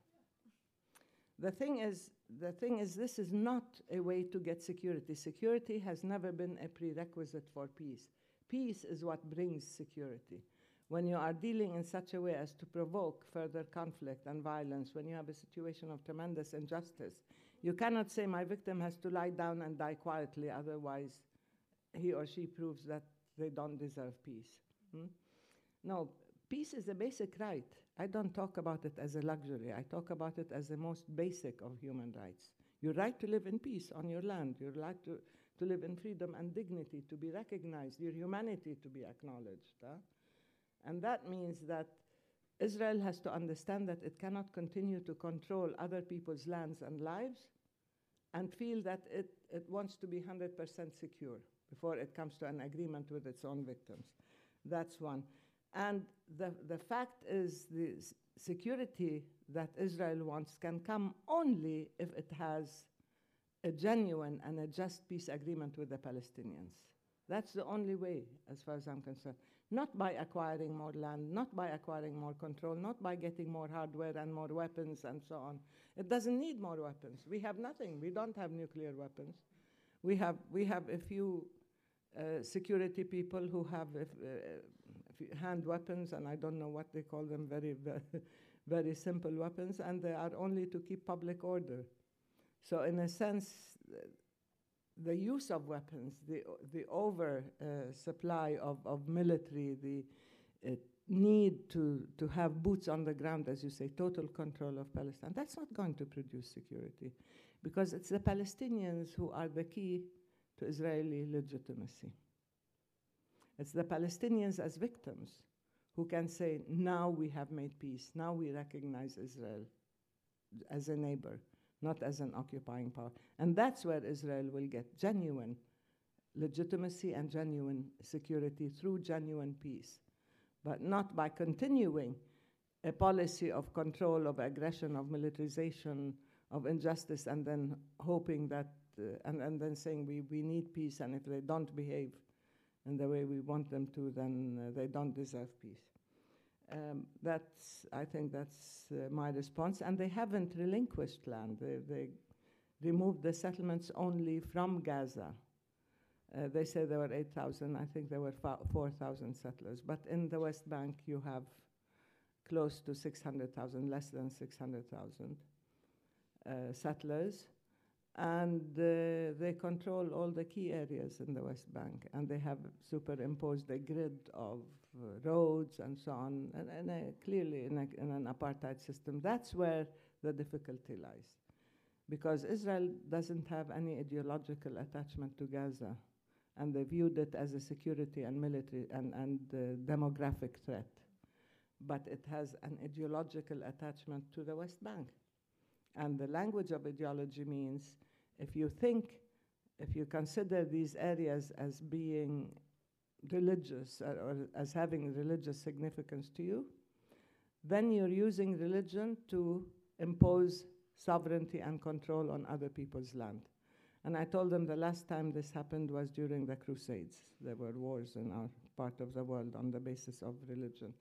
The thing is, the thing is, this is not a way to get security. Security has never been a prerequisite for peace. Peace is what brings security. When you are dealing in such a way as to provoke further conflict and violence, when you have a situation of tremendous injustice, you cannot say my victim has to lie down and die quietly, otherwise, he or she proves that they don't deserve peace. Hmm? No, peace is a basic right. I don't talk about it as a luxury, I talk about it as the most basic of human rights. Your right to live in peace on your land, your right to, to live in freedom and dignity, to be recognized, your humanity to be acknowledged. Huh? And that means that Israel has to understand that it cannot continue to control other people's lands and lives and feel that it, it wants to be 100% secure before it comes to an agreement with its own victims. That's one. And the, the fact is, the security that Israel wants can come only if it has a genuine and a just peace agreement with the Palestinians. That's the only way, as far as I'm concerned. Not by acquiring more land, not by acquiring more control, not by getting more hardware and more weapons and so on. It doesn't need more weapons. We have nothing. We don't have nuclear weapons. We have, we have a few uh, security people who have uh, hand weapons, and I don't know what they call them, very, very, simple weapons, and they are only to keep public order. So, in a sense, the use of weapons, the, the over uh, supply of, of military, the uh, need to, to have boots on the ground, as you say, total control of Palestine, that's not going to produce security because it's the Palestinians who are the key to Israeli legitimacy. It's the Palestinians as victims who can say, now we have made peace, now we recognize Israel as a neighbor, not as an occupying power. And that's where Israel will get genuine legitimacy and genuine security through genuine peace, but not by continuing a policy of control, of aggression, of militarization, of injustice, and then hoping that, uh, and, and then saying we, we need peace, and if they don't behave in the way we want them to, then uh, they don't deserve peace. Um, that's, I think that's uh, my response. And they haven't relinquished land. They, they removed the settlements only from Gaza. Uh, they say there were 8,000. I think there were 4,000 settlers. But in the West Bank, you have close to 600,000, less than 600,000 uh, settlers. And uh, they control all the key areas in the West Bank. And they have superimposed a grid of roads and so on, and, and uh, clearly in, a, in an apartheid system. That's where the difficulty lies. Because Israel doesn't have any ideological attachment to Gaza and they viewed it as a security and military and, and uh, demographic threat. But it has an ideological attachment to the West Bank. And the language of ideology means if you think, if you consider these areas as being religious or, or as having religious significance to you, then you're using religion to impose sovereignty and control on other people's land. And I told them the last time this happened was during the Crusades. There were wars in our part of the world on the basis of religion.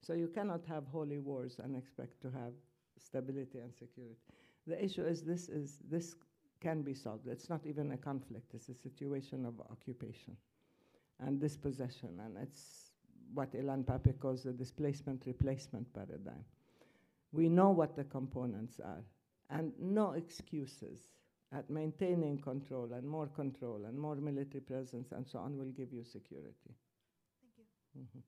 So you cannot have holy wars and expect to have stability and security. The issue is this is this can be solved. It's not even a conflict, it's a situation of occupation and dispossession. And it's what Ilan Pappé calls the displacement replacement paradigm. We know what the components are, and no excuses at maintaining control and more control and more military presence and so on will give you security. Thank you. Mhm.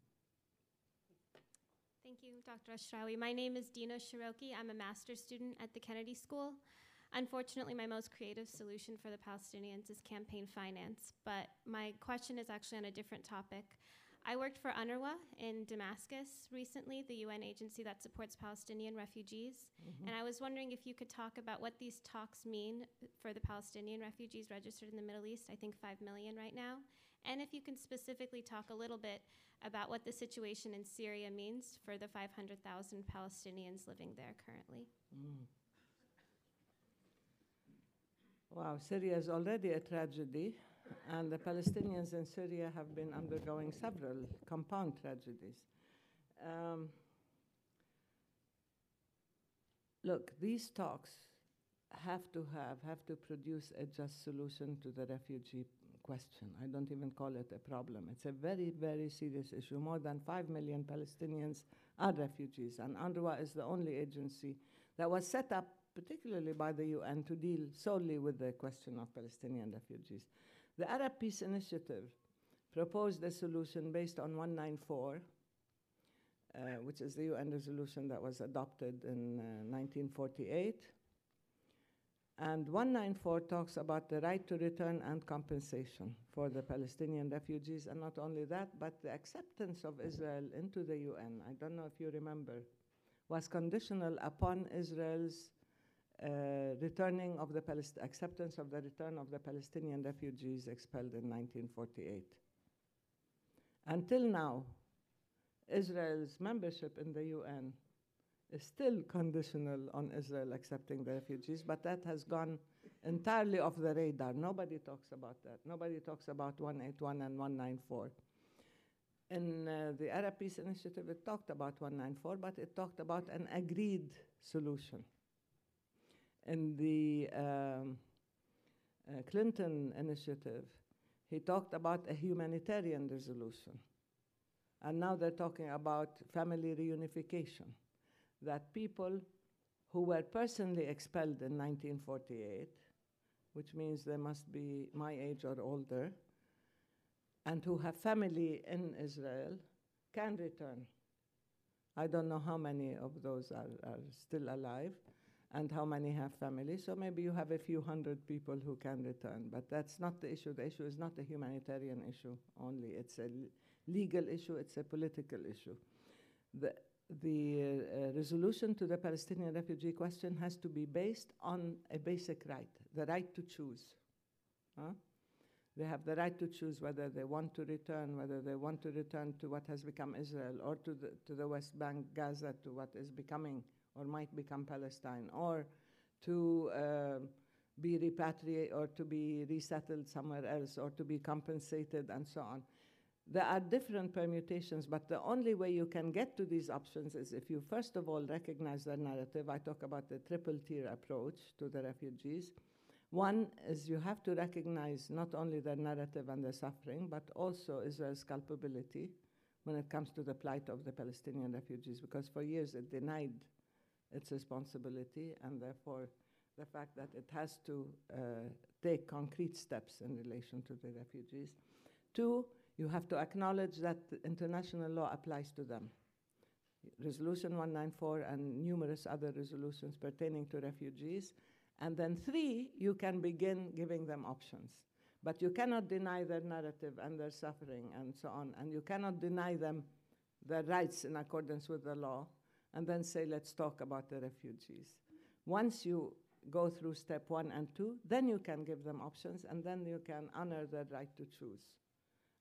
Thank you, Dr. Ashrawi. My name is Dina Shiroki. I'm a master's student at the Kennedy School. Unfortunately, my most creative solution for the Palestinians is campaign finance, but my question is actually on a different topic. I worked for UNRWA in Damascus recently, the UN agency that supports Palestinian refugees. Mhm. And I was wondering if you could talk about what these talks mean for the Palestinian refugees registered in the Middle East, I think 5 million right now. And if you can specifically talk a little bit about what the situation in Syria means for the 500,000 Palestinians living there currently. Mm. Wow, Syria is already a tragedy, and the Palestinians in Syria have been undergoing several compound tragedies. Um, look, these talks have to have, have to produce a just solution to the refugee question. I don't even call it a problem. It's a very, very serious issue. More than 5 million Palestinians are refugees, and UNRWA is the only agency that was set up particularly by the UN to deal solely with the question of Palestinian refugees. The Arab Peace Initiative proposed a solution based on 194, uh, which is the UN resolution that was adopted in uh, 1948. And 194 talks about the right to return and compensation for the Palestinian refugees, and not only that, but the acceptance of Israel into the UN. I don't know if you remember, was conditional upon Israel's returning of the Palest- acceptance of the return of the Palestinian refugees expelled in 1948. Until now, Israel's membership in the UN is still conditional on Israel accepting the refugees, but that has gone entirely off the radar. Nobody talks about that. Nobody talks about 181 and 194. In uh, the Arab Peace Initiative, it talked about 194, but it talked about an agreed solution. In the um, uh, Clinton initiative, he talked about a humanitarian resolution. And now they're talking about family reunification that people who were personally expelled in 1948, which means they must be my age or older, and who have family in Israel can return. I don't know how many of those are, are still alive, and how many have families. So maybe you have a few hundred people who can return, but that's not the issue. The issue is not a humanitarian issue only. It's a legal issue. It's a political issue. The the uh, resolution to the Palestinian refugee question has to be based on a basic right, the right to choose. Huh? They have the right to choose whether they want to return, whether they want to return to what has become Israel or to the, to the West Bank, Gaza, to what is becoming or might become Palestine, or to uh, be repatriated or to be resettled somewhere else or to be compensated and so on. There are different permutations, but the only way you can get to these options is if you first of all recognize their narrative. I talk about the triple tier approach to the refugees. One is you have to recognize not only their narrative and their suffering, but also Israel's culpability when it comes to the plight of the Palestinian refugees, because for years it denied its responsibility, and therefore the fact that it has to uh, take concrete steps in relation to the refugees. Two, you have to acknowledge that international law applies to them. Resolution 194 and numerous other resolutions pertaining to refugees. And then three, you can begin giving them options. But you cannot deny their narrative and their suffering and so on. And you cannot deny them their rights in accordance with the law and then say, let's talk about the refugees. Once you go through step one and two, then you can give them options and then you can honor their right to choose.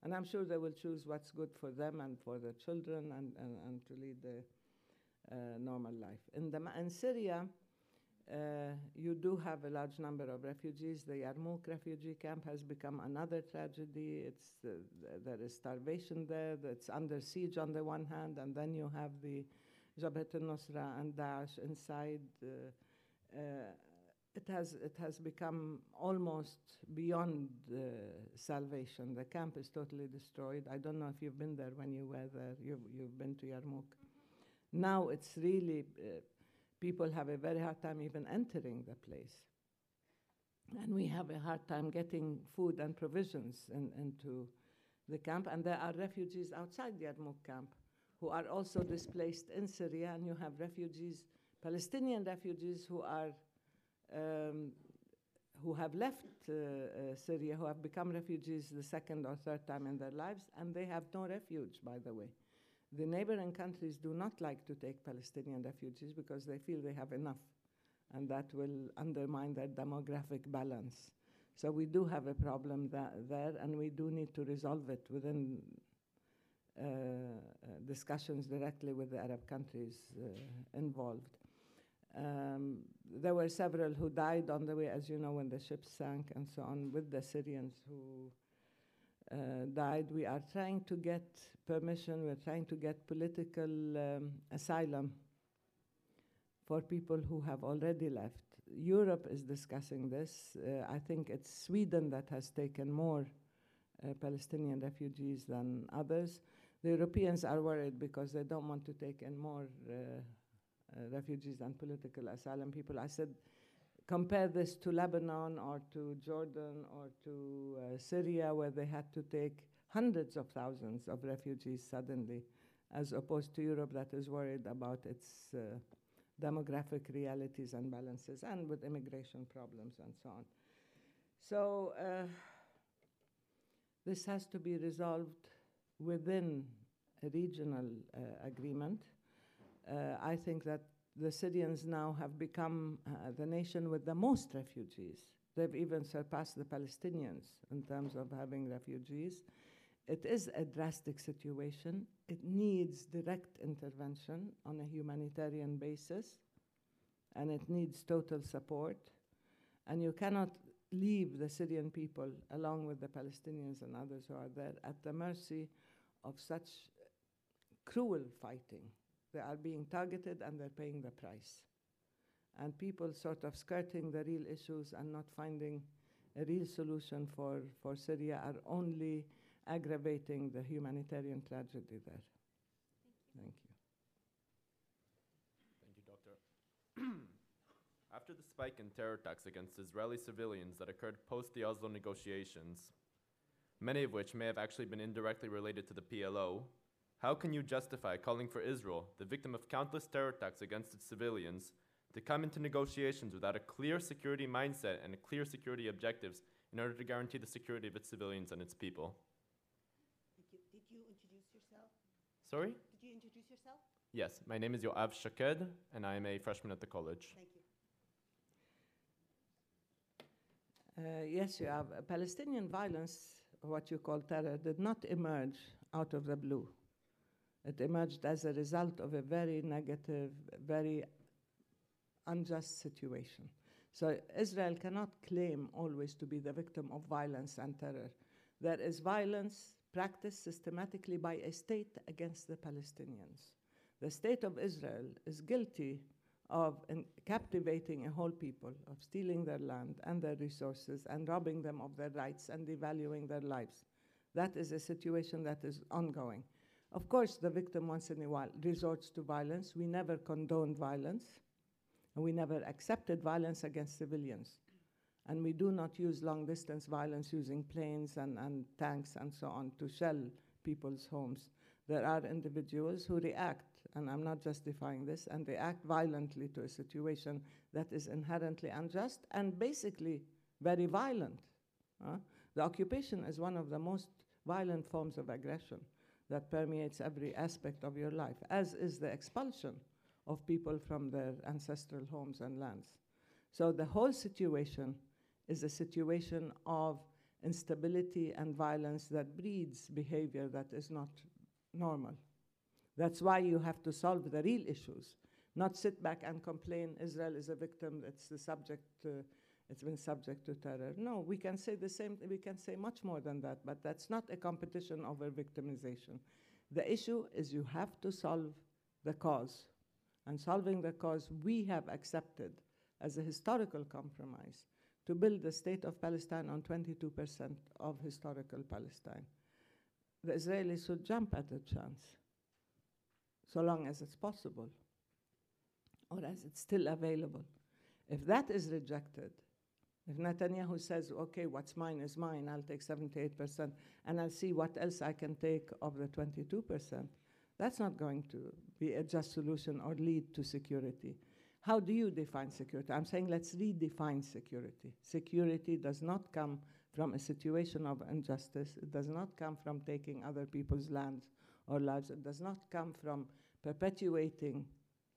And I'm sure they will choose what's good for them and for their children and, and, and to lead a uh, normal life. In, the, in Syria, uh, you do have a large number of refugees. The Yarmouk refugee camp has become another tragedy. It's, uh, there is starvation there, it's under siege on the one hand, and then you have the Jabhat al-Nusra and Daesh inside. Uh, uh, it has, it has become almost beyond uh, salvation. The camp is totally destroyed. I don't know if you've been there when you were there. You've, you've been to Yarmouk. Now it's really, people have a very hard time even entering the place. And we have a hard time getting food and provisions in, into the camp. And there are refugees outside the Yarmouk camp who are also displaced in Syria. And you have refugees, Palestinian refugees, who are um, who have left uh, uh, Syria, who have become refugees the second or third time in their lives, and they have no refuge, by the way. The neighboring countries do not like to take Palestinian refugees because they feel they have enough, and that will undermine their demographic balance. So we do have a problem there, and we do need to resolve it within discussions directly with the Arab countries uh, involved. Um, there were several who died on the way, as you know, when the ship sank and so on, with the Syrians who uh, died. We are trying to get permission, we're trying to get political um, asylum for people who have already left. Europe is discussing this. Uh, I think it's Sweden that has taken more uh, Palestinian refugees than others. The Europeans are worried because they don't want to take in more uh, uh, refugees and political asylum people. I said, compare this to Lebanon or to Jordan or to uh, Syria, where they had to take hundreds of thousands of refugees suddenly, as opposed to Europe that is worried about its uh, demographic realities and balances and with immigration problems and so on. So uh, this has to be resolved within a regional uh, agreement. Uh, I think that the Syrians now have become uh, the nation with the most refugees. They've even surpassed the Palestinians in terms of having refugees. It is a drastic situation. It needs direct intervention on a humanitarian basis, and it needs total support. And you cannot leave the Syrian people, along with the Palestinians and others who are there, at the mercy of such uh, cruel fighting. They are being targeted and they're paying the price. And people sort of skirting the real issues and not finding a real solution for, for Syria are only aggravating the humanitarian tragedy there. Thank you. Thank you, Doctor. After the spike in terror attacks against Israeli civilians that occurred post the Oslo negotiations, many of which may have actually been indirectly related to the PLO, how can you justify calling for Israel, the victim of countless terror attacks against its civilians, to come into negotiations without a clear security mindset and clear security objectives in order to guarantee the security of its civilians and its people. Did you, did you introduce yourself? Sorry? Did you introduce yourself? Yes, my name is Yoav Shaked, and I am a freshman at the college. Thank you. Uh, yes, you have. Uh, Palestinian violence, what you call terror, did not emerge out of the blue. It emerged as a result of a very negative, very unjust situation. So Israel cannot claim always to be the victim of violence and terror. There is violence practiced systematically by a state against the Palestinians. The state of Israel is guilty of in- captivating a whole people, of stealing their land and their resources and robbing them of their rights and devaluing their lives. That is a situation that is ongoing. Of course, the victim once in a while resorts to violence. We never condoned violence, and we never accepted violence against civilians. And we do not use long distance violence using planes and, and tanks and so on to shell people's homes. There are individuals who react, and I'm not justifying this, and they act violently to a situation that is inherently unjust and basically very violent. uh. The occupation is one of the most violent forms of aggression that permeates every aspect of your life, as is the expulsion of people from their ancestral homes and lands. So the whole situation is a situation of instability and violence that breeds behavior that is not normal. That's why you have to solve the real issues, not sit back and complain Israel is a victim, it's the subject, uh, it's been subject to terror. No, we can say the same, we can say much more than that, but that's not a competition over victimization. The issue is you have to solve the cause. And solving the cause we have accepted as a historical compromise to build the state of Palestine on 22% of historical Palestine. The Israelis should jump at the chance, so long as it's possible, or as it's still available. If that is rejected, if Netanyahu says, okay, what's mine is mine, I'll take 78%, and I'll see what else I can take of the 22%, that's not going to be a just solution or lead to security. How do you define security? I'm saying let's redefine security. Security does not come from a situation of injustice, it does not come from taking other people's lands or lives, it does not come from perpetuating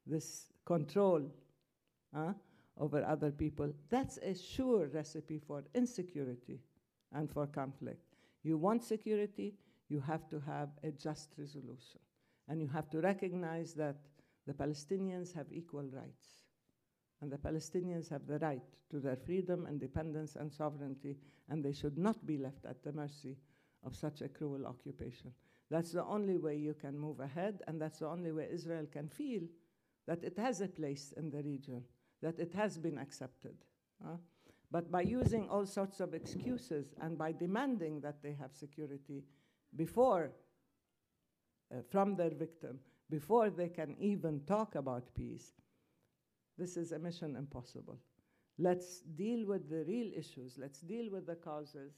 this control over other people. That's a sure recipe for insecurity and for conflict. You want security, you have to have a just resolution. And you have to recognize that the Palestinians have equal rights. And the Palestinians have the right to their freedom, independence, and sovereignty, and they should not be left at the mercy of such a cruel occupation. That's the only way you can move ahead, and that's the only way Israel can feel that it has a place in the region, that it has been accepted. But by using all sorts of excuses and by demanding that they have security before, uh, from their victim, before they can even talk about peace, this is a mission impossible. Let's deal with the real issues, let's deal with the causes,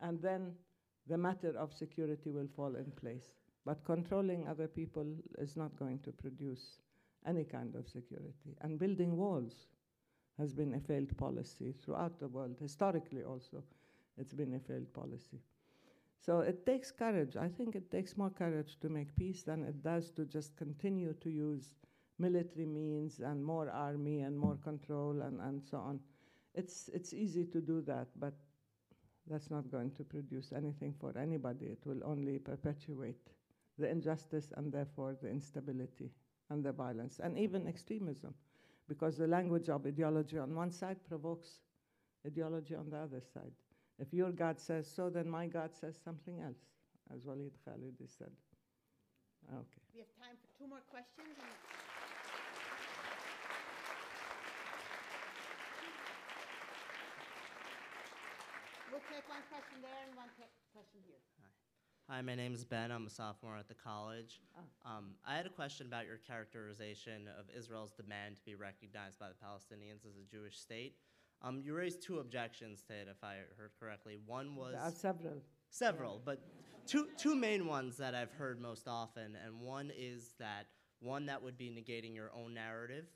and then the matter of security will fall in place. But controlling other people is not going to produce any kind of security. And building walls has been a failed policy throughout the world. Historically, also, it's been a failed policy. So it takes courage. I think it takes more courage to make peace than it does to just continue to use military means and more army and more control and, and so on. It's, it's easy to do that, but that's not going to produce anything for anybody. It will only perpetuate the injustice and therefore the instability and the violence and even extremism, because the language of ideology on one side provokes ideology on the other side. If your God says so, then my God says something else, as Walid Khalidi said. Okay. We have time for two more questions. We'll take one question there and one que- question here. Hi, my name is Ben. I'm a sophomore at the college. Oh. Um, I had a question about your characterization of Israel's demand to be recognized by the Palestinians as a Jewish state. Um, you raised two objections to it, if I heard correctly. One was There are several. several, but two two main ones that I've heard most often, and one is that one that would be negating your own narrative,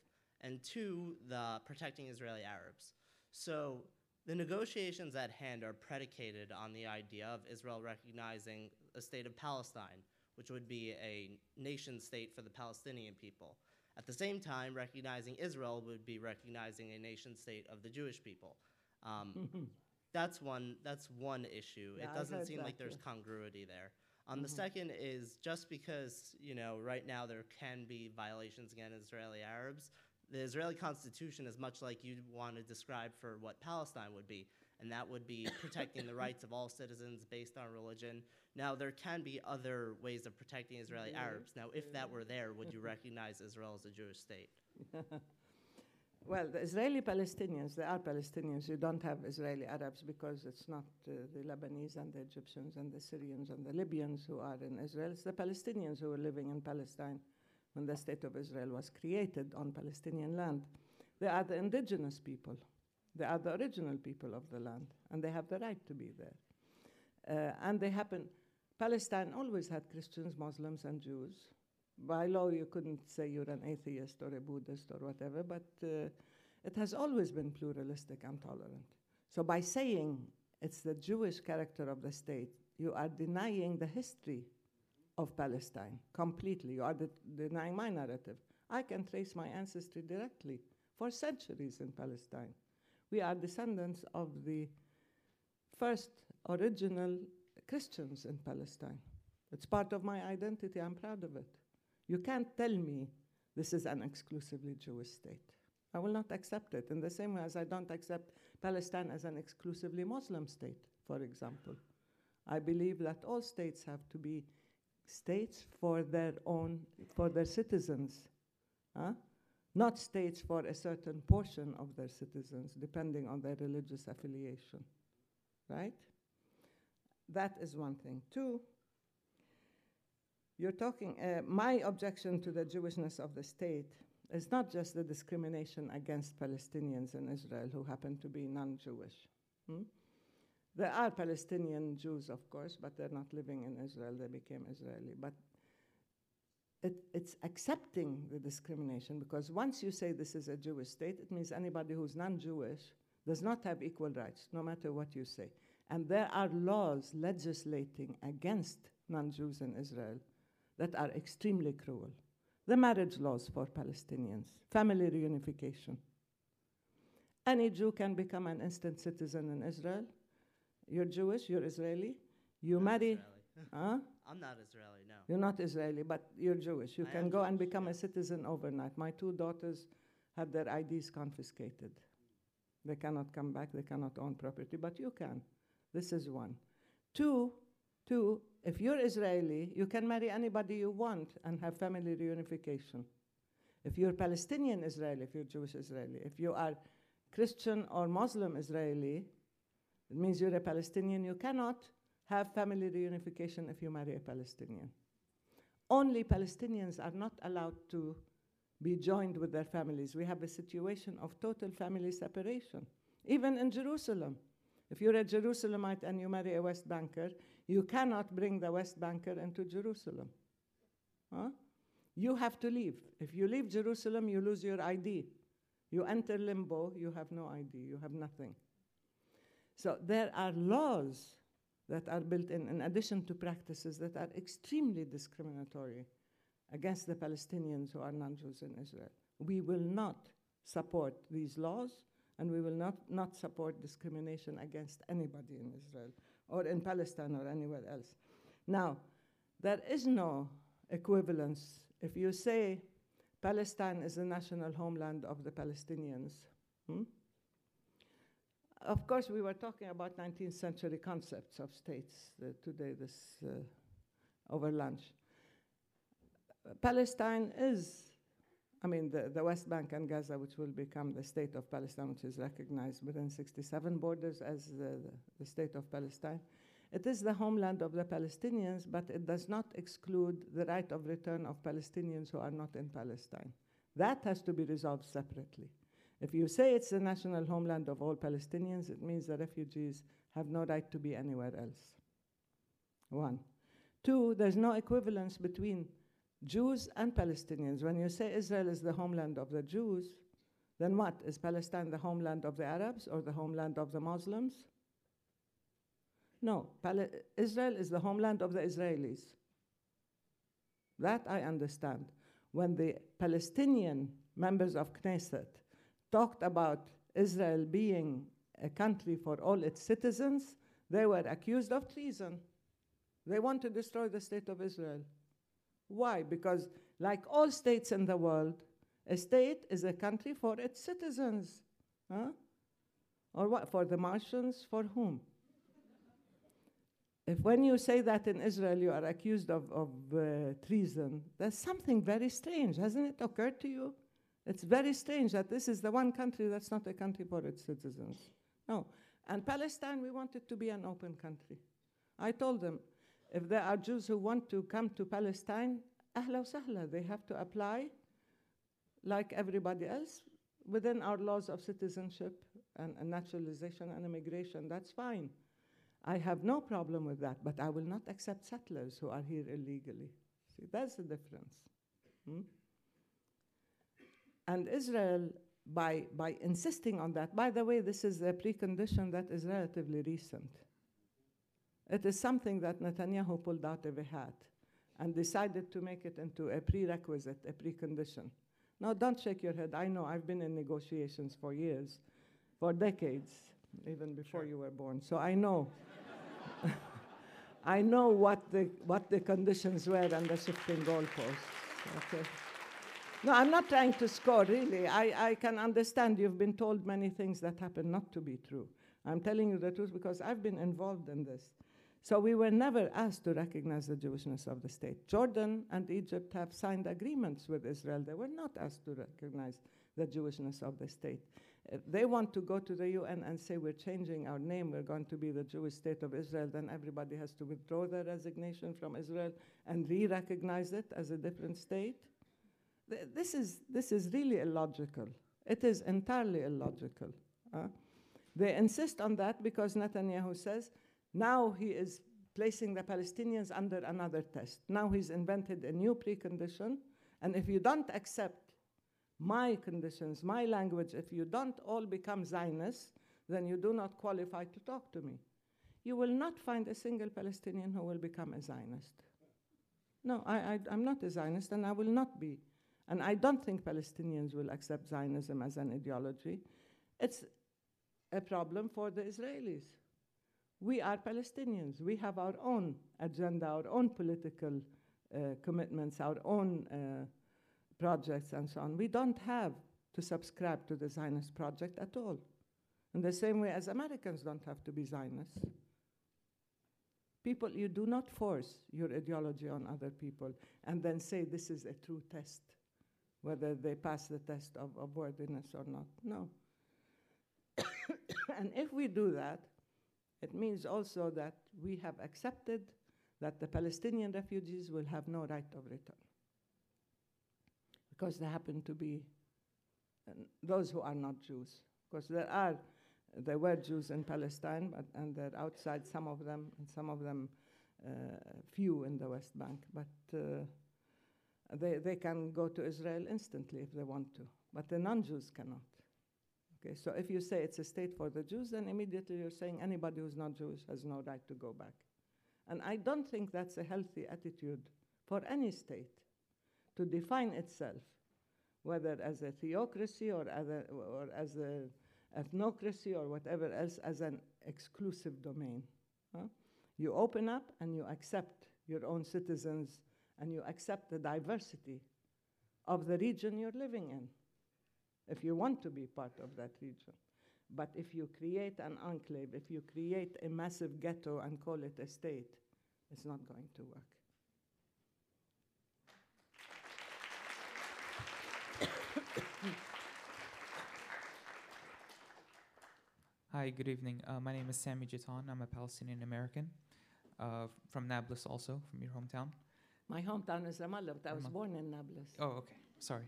and two, the protecting Israeli Arabs. So the negotiations at hand are predicated on the idea of Israel recognizing a state of Palestine, which would be a nation state for the Palestinian people. At the same time, recognizing Israel would be recognizing a nation state of the Jewish people. Um, that's one. That's one issue. Yeah, it doesn't seem like there's yeah. congruity there. Um, The Mhm. second is just because you know right now there can be violations against Israeli Arabs. The Israeli Constitution is much like you'd want to describe for what Palestine would be, and that would be protecting the rights of all citizens based on religion. Now there can be other ways of protecting Israeli Really? Arabs. Now, if that were there, would you recognize Israel as a Jewish state? Well, the Israeli Palestinians, they are Palestinians. You don't have Israeli Arabs because it's not uh, the Lebanese and the Egyptians and the Syrians and the Libyans who are in Israel. It's the Palestinians who are living in Palestine when the State of Israel was created on Palestinian land. They are the indigenous people. They are the original people of the land, and they have the right to be there. Uh, and they happen, Palestine always had Christians, Muslims, and Jews. By law, you couldn't say you're an atheist or a Buddhist or whatever, but uh, it has always been pluralistic and tolerant. So, by saying it's the Jewish character of the state, you are denying the history of Palestine completely. You are de- denying my narrative. I can trace my ancestry directly for centuries in Palestine. We are descendants of the first original Christians in Palestine. It's part of my identity. I'm proud of it. You can't tell me this is an exclusively Jewish state. I will not accept it in the same way as I don't accept Palestine as an exclusively Muslim state, for example. I believe that all states have to be states for their own, for their citizens, huh? not states for a certain portion of their citizens, depending on their religious affiliation, right? That is one thing. Two, you're talking, uh, my objection to the Jewishness of the state is not just the discrimination against Palestinians in Israel who happen to be non Jewish. Hmm? There are Palestinian Jews, of course, but they're not living in Israel, they became Israeli. But it, it's accepting the discrimination because once you say this is a Jewish state, it means anybody who's non Jewish does not have equal rights, no matter what you say. And there are laws legislating against non Jews in Israel that are extremely cruel. The marriage laws for Palestinians, family reunification. Any Jew can become an instant citizen in Israel. You're Jewish, you're Israeli. You I'm marry, Israeli. huh? I'm not Israeli, no. You're not Israeli, but you're Jewish. You I can go and Jewish, become a citizen overnight. My two daughters had their IDs confiscated. They cannot come back, they cannot own property, but you can. This is one. Two, two, if you're Israeli, you can marry anybody you want and have family reunification. If you're Palestinian Israeli, if you're Jewish Israeli, if you are Christian or Muslim Israeli, it means you're a Palestinian. You cannot have family reunification if you marry a Palestinian. Only Palestinians are not allowed to be joined with their families. We have a situation of total family separation, even in Jerusalem. If you're a Jerusalemite and you marry a West Banker, you cannot bring the West Banker into Jerusalem. Huh? You have to leave. If you leave Jerusalem, you lose your ID. You enter limbo, you have no ID, you have nothing. So there are laws that are built in, in addition to practices that are extremely discriminatory against the Palestinians who are non Jews in Israel. We will not support these laws, and we will not, not support discrimination against anybody in Israel or in Palestine or anywhere else. Now, there is no equivalence. If you say Palestine is the national homeland of the Palestinians, hmm? Of course, we were talking about 19th century concepts of states uh, today, this uh, over lunch. Palestine is, I mean, the, the West Bank and Gaza, which will become the state of Palestine, which is recognized within 67 borders as the, the state of Palestine. It is the homeland of the Palestinians, but it does not exclude the right of return of Palestinians who are not in Palestine. That has to be resolved separately. If you say it's the national homeland of all Palestinians, it means the refugees have no right to be anywhere else. One. Two, there's no equivalence between Jews and Palestinians. When you say Israel is the homeland of the Jews, then what? Is Palestine the homeland of the Arabs or the homeland of the Muslims? No, Pal- Israel is the homeland of the Israelis. That I understand. When the Palestinian members of Knesset talked about Israel being a country for all its citizens, they were accused of treason. They want to destroy the state of Israel. Why? Because, like all states in the world, a state is a country for its citizens. Huh? Or what? For the Martians? For whom? If when you say that in Israel you are accused of, of uh, treason, there's something very strange. Hasn't it occurred to you? It's very strange that this is the one country that's not a country for its citizens. No. And Palestine, we want it to be an open country. I told them, if there are Jews who want to come to Palestine, ahla sahla, they have to apply like everybody else within our laws of citizenship and, and naturalization and immigration. That's fine. I have no problem with that, but I will not accept settlers who are here illegally. See, that's the difference. Hmm? And Israel, by, by insisting on that, by the way, this is a precondition that is relatively recent. It is something that Netanyahu pulled out of a hat and decided to make it into a prerequisite, a precondition. Now, don't shake your head. I know I've been in negotiations for years, for decades, even before Sure. you were born. So I know. I know what the, what the conditions were and the shifting goalposts. Okay. No, I'm not trying to score, really. I, I can understand you've been told many things that happen not to be true. I'm telling you the truth because I've been involved in this. So we were never asked to recognize the Jewishness of the state. Jordan and Egypt have signed agreements with Israel. They were not asked to recognize the Jewishness of the state. If they want to go to the UN and say we're changing our name, we're going to be the Jewish state of Israel, then everybody has to withdraw their resignation from Israel and re-recognize it as a different state. Th- This is, this is really illogical. It is entirely illogical. They insist on that because Netanyahu says now he is placing the Palestinians under another test. Now he's invented a new precondition, and if you don't accept my conditions, my language, if you don't all become Zionists, then you do not qualify to talk to me. You will not find a single Palestinian who will become a Zionist. No, I, I, I'm not a Zionist, and I will not be. And I don't think Palestinians will accept Zionism as an ideology. It's a problem for the Israelis. We are Palestinians. We have our own agenda, our own political uh, commitments, our own uh, projects, and so on. We don't have to subscribe to the Zionist project at all. In the same way as Americans don't have to be Zionists. People, you do not force your ideology on other people and then say this is a true test, whether they pass the test of, of worthiness or not. No. and if we do that, it means also that we have accepted that the Palestinian refugees will have no right of return. Because they happen to be those who are not Jews. Because there are, there were Jews in Palestine, but, and they're outside, some of them, and some of them uh, few in the West Bank. But uh, they, they can go to Israel instantly if they want to. But the non Jews cannot. Okay, so if you say it's a state for the Jews, then immediately you're saying anybody who's not Jewish has no right to go back. And I don't think that's a healthy attitude for any state to define itself, whether as a theocracy or a, or as a ethnocracy or whatever else, as an exclusive domain. huh? You open up and you accept your own citizens and you accept the diversity of the region you're living in if you want to be part of that region. But if you create an enclave, if you create a massive ghetto and call it a state, it's not going to work. Hi, good evening. Uh, my name is Sami Jitan. I'm a Palestinian American uh, from Nablus, also from your hometown. My hometown is Ramallah, but I was Ramallah. born in Nablus. Oh, okay. Sorry.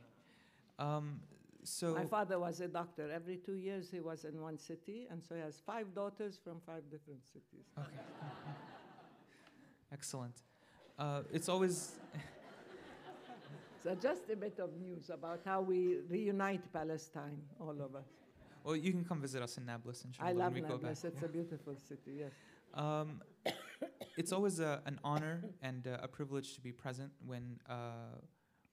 Um, so My father was a doctor. Every two years he was in one city, and so he has five daughters from five different cities. okay. Excellent. Uh, it's always So just a bit of news about how we reunite Palestine, all of us. Well, you can come visit us in Nablus, inshallah. I love when we go back. Nablus. It's a beautiful city. Yes. Um, it's always a, an honor and a privilege to be present when uh,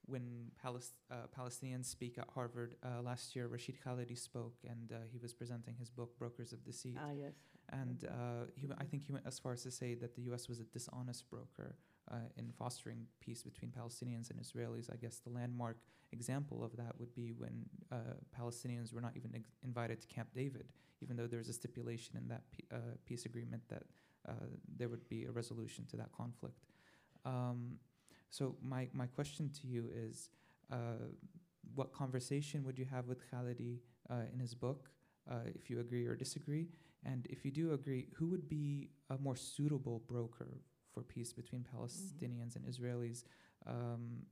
when uh, Palestinians speak at Harvard. Uh, last year, Rashid Khalidi spoke, and uh, he was presenting his book "Brokers of Deceit." Ah, yes. And uh, he, I think he went as far as to say that the U.S. was a dishonest broker uh, in fostering peace between Palestinians and Israelis. I guess the landmark example of that would be when uh, Palestinians were not even ex- invited to Camp David, even though there's a stipulation in that uh, peace agreement that there would be a resolution to that conflict. Um, so my, my question to you is, uh, what conversation would you have with Khalidi uh, in his book, uh, if you agree or disagree? And if you do agree, who would be a more suitable broker for peace between Palestinians and Israelis? Um,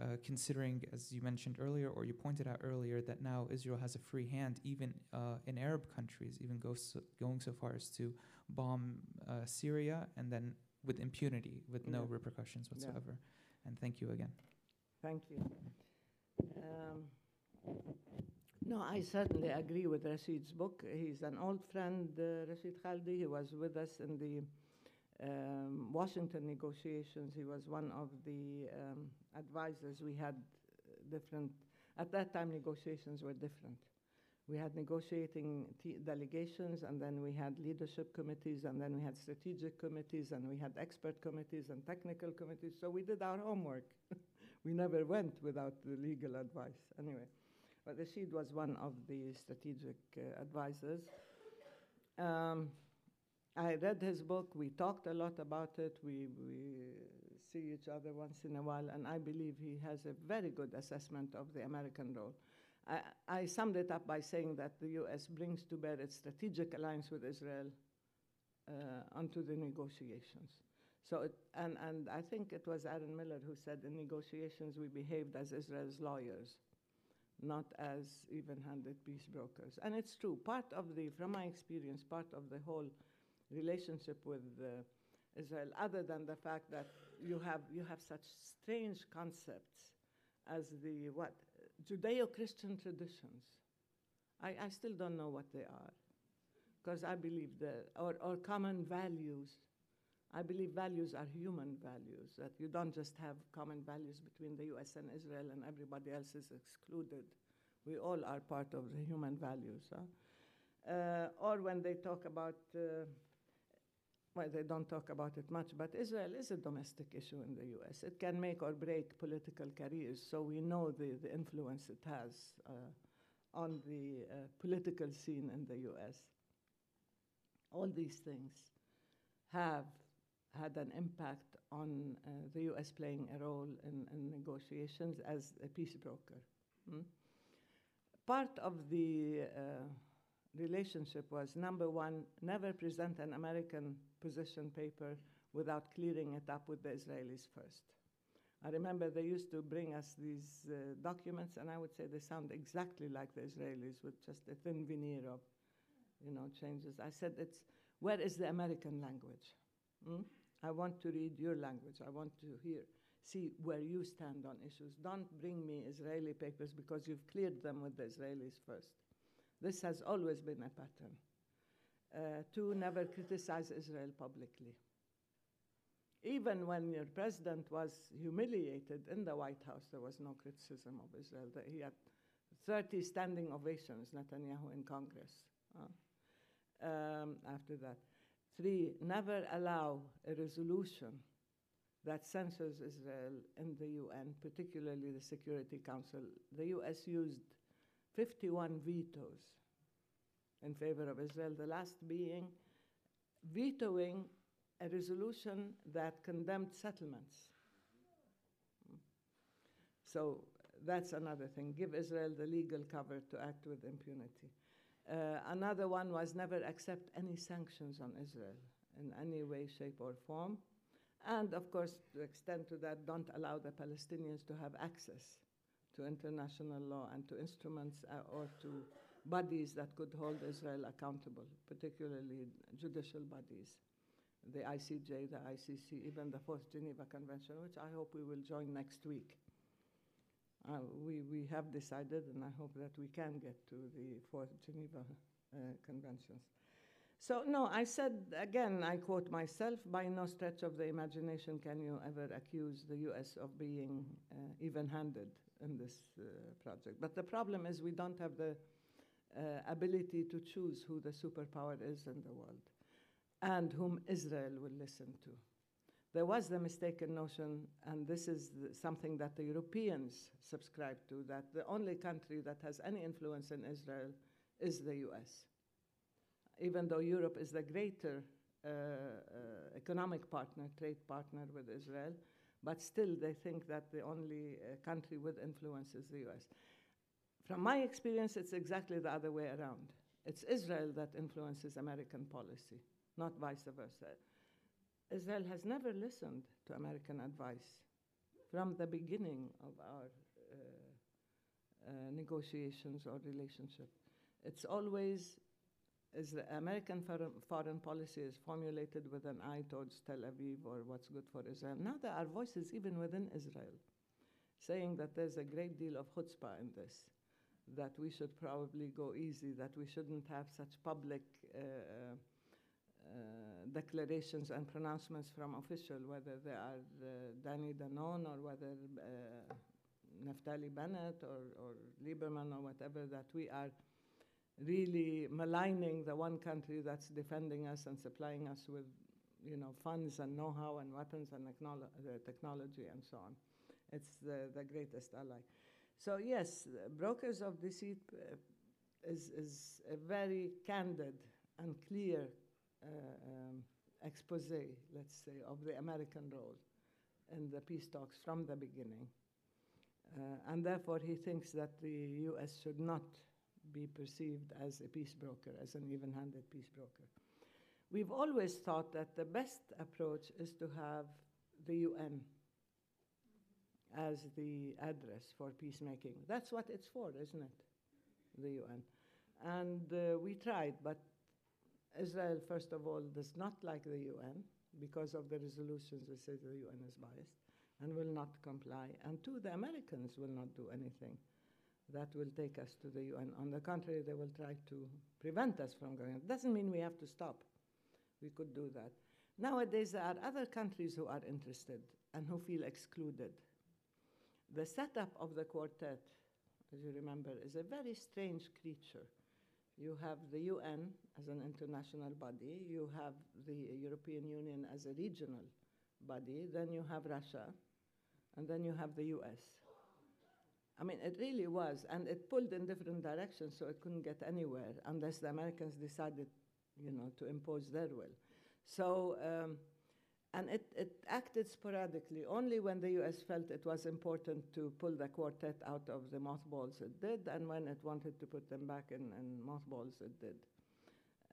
uh, considering, as you mentioned earlier, or you pointed out earlier, that now Israel has a free hand, even uh, in Arab countries, even so, going so far as to bomb uh, Syria and then with impunity, with no Yeah. repercussions Yeah. whatsoever. And thank you again. Thank you. Um, no, I certainly agree with Rashid's book. He's an old friend, uh, Rashid Khalidi. He was with us in the um, Washington negotiations. He was one of the um, advisors. We had different, at that time, negotiations were different. We had negotiating delegations, and then we had leadership committees, and then we had strategic committees, and we had expert committees and technical committees. So we did our homework. we never went without the legal advice. Anyway, but Rashid was one of the strategic uh, advisors. Um, I read his book. We talked a lot about it. We, we see each other once in a while, and I believe he has a very good assessment of the American role. I, I summed it up by saying that the U.S. brings to bear its strategic alliance with Israel uh, onto the negotiations. So, it, and, and I think it was Aaron Miller who said in negotiations we behaved as Israel's lawyers, not as even handed peace brokers. And it's true. Part of the, from my experience, part of the whole relationship with uh, Israel, other than the fact that you have, you have such strange concepts as the what Judeo-Christian traditions. I, I still don't know what they are, because I believe that, or, or common values. I believe values are human values, that you don't just have common values between the US and Israel and everybody else is excluded. We all are part of the human values. Huh? Uh, or when they talk about, uh, well, they don't talk about it much, but Israel is a domestic issue in the US. It can make or break political careers, so we know the, the influence it has uh, on the uh, political scene in the US. All these things have had an impact on uh, the US playing a role in, in negotiations as a peace broker. Hmm? Part of the uh, relationship was number one, never present an American position paper without clearing it up with the Israelis first. I remember they used to bring us these uh, documents, and I would say they sound exactly like the Israelis with just a thin veneer of, you know, changes. I said, "It's where is the American language? Hmm? I want to read your language. I want to hear, see where you stand on issues. Don't bring me Israeli papers because you've cleared them with the Israelis first. This has always been a pattern. Uh, two, never criticize Israel publicly. Even when your president was humiliated in the White House, there was no criticism of Israel. He had 30 standing ovations, Netanyahu, in Congress uh, um, after that. Three, never allow a resolution that censors Israel in the UN, particularly the Security Council. The US used 51 vetoes in favor of Israel, the last being vetoing a resolution that condemned settlements. So that's another thing. Give Israel the legal cover to act with impunity. Uh, another one was never accept any sanctions on Israel in any way, shape, or form. And of course, to extend to that, don't allow the Palestinians to have access to international law and to instruments uh, or to bodies that could hold Israel accountable, particularly judicial bodies, the ICJ, the ICC, even the Fourth Geneva Convention, which I hope we will join next week. uh, we, we have decided, and I hope that we can get to the fourth Geneva uh, Conventions. So, no, I said again, I quote myself by no stretch of the imagination can you ever accuse the US of being uh, even handed in this uh, project. But the problem is we don't have the uh, ability to choose who the superpower is in the world and whom Israel will listen to. There was the mistaken notion, and this is the, something that the Europeans subscribe to, that the only country that has any influence in Israel is the US. Even though Europe is the greater uh, uh, economic partner, trade partner with Israel, but still they think that the only uh, country with influence is the US. From my experience, it's exactly the other way around. It's Israel that influences American policy, not vice versa. Israel has never listened to American advice from the beginning of our uh, uh, negotiations or relationship. It's always is the American foreign, foreign policy is formulated with an eye towards Tel Aviv or what's good for Israel. Now there are voices even within Israel saying that there's a great deal of chutzpah in this, that we should probably go easy, that we shouldn't have such public uh, uh, declarations and pronouncements from officials, whether they are uh, Danny Danon or whether uh, Naftali Bennett or, or Lieberman or whatever, that we are really maligning the one country that's defending us and supplying us with, you know, funds and know-how and weapons and uh, technology and so on. It's the, the greatest ally. So yes, brokers of deceit uh, is, is a very candid and clear uh, um, expose, let's say, of the American role in the peace talks from the beginning. Uh, and therefore, he thinks that the U.S. should not be perceived as a peace broker, as an even handed peace broker. We've always thought that the best approach is to have the UN as the address for peacemaking. That's what it's for, isn't it? The UN. And uh, we tried, but Israel, first of all, does not like the UN because of the resolutions that say the UN is biased and will not comply. And two, the Americans will not do anything that will take us to the UN. On the contrary, they will try to prevent us from going. It doesn't mean we have to stop. We could do that. Nowadays, there are other countries who are interested and who feel excluded. The setup of the quartet, as you remember, is a very strange creature. You have the UN as an international body, you have the European Union as a regional body, then you have Russia, and then you have the US. I mean, it really was, and it pulled in different directions, so it couldn't get anywhere unless the Americans decided, you know, to impose their will. So, um, and it, it acted sporadically. Only when the US felt it was important to pull the quartet out of the mothballs, it did, and when it wanted to put them back in, in mothballs, it did.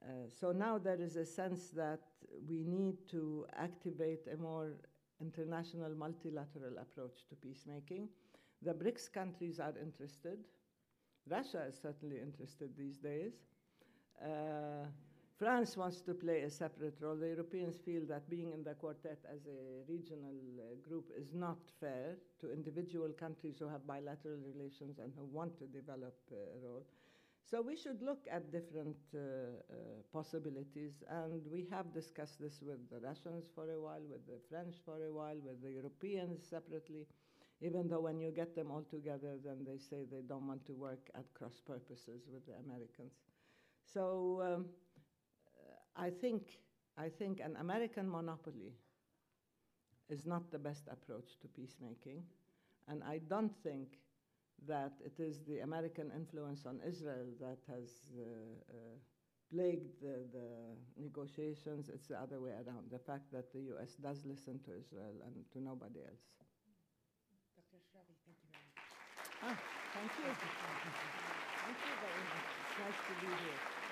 Uh, so now there is a sense that we need to activate a more international multilateral approach to peacemaking. The BRICS countries are interested. Russia is certainly interested these days. Uh, France wants to play a separate role. The Europeans feel that being in the quartet as a regional uh, group is not fair to individual countries who have bilateral relations and who want to develop uh, a role. So we should look at different uh, uh, possibilities, and we have discussed this with the Russians for a while, with the French for a while, with the Europeans separately even though when you get them all together, then they say they don't want to work at cross purposes with the Americans. So um, I think I think an American monopoly is not the best approach to peacemaking, and I don't think that it is the American influence on Israel that has uh, uh, plagued the, the, negotiations. It's the other way around. The fact that the U.S. does listen to Israel and to nobody else. Dr. Ashrawi, thank you very much. Ah, thank you. Thank you very much. It's nice to be here.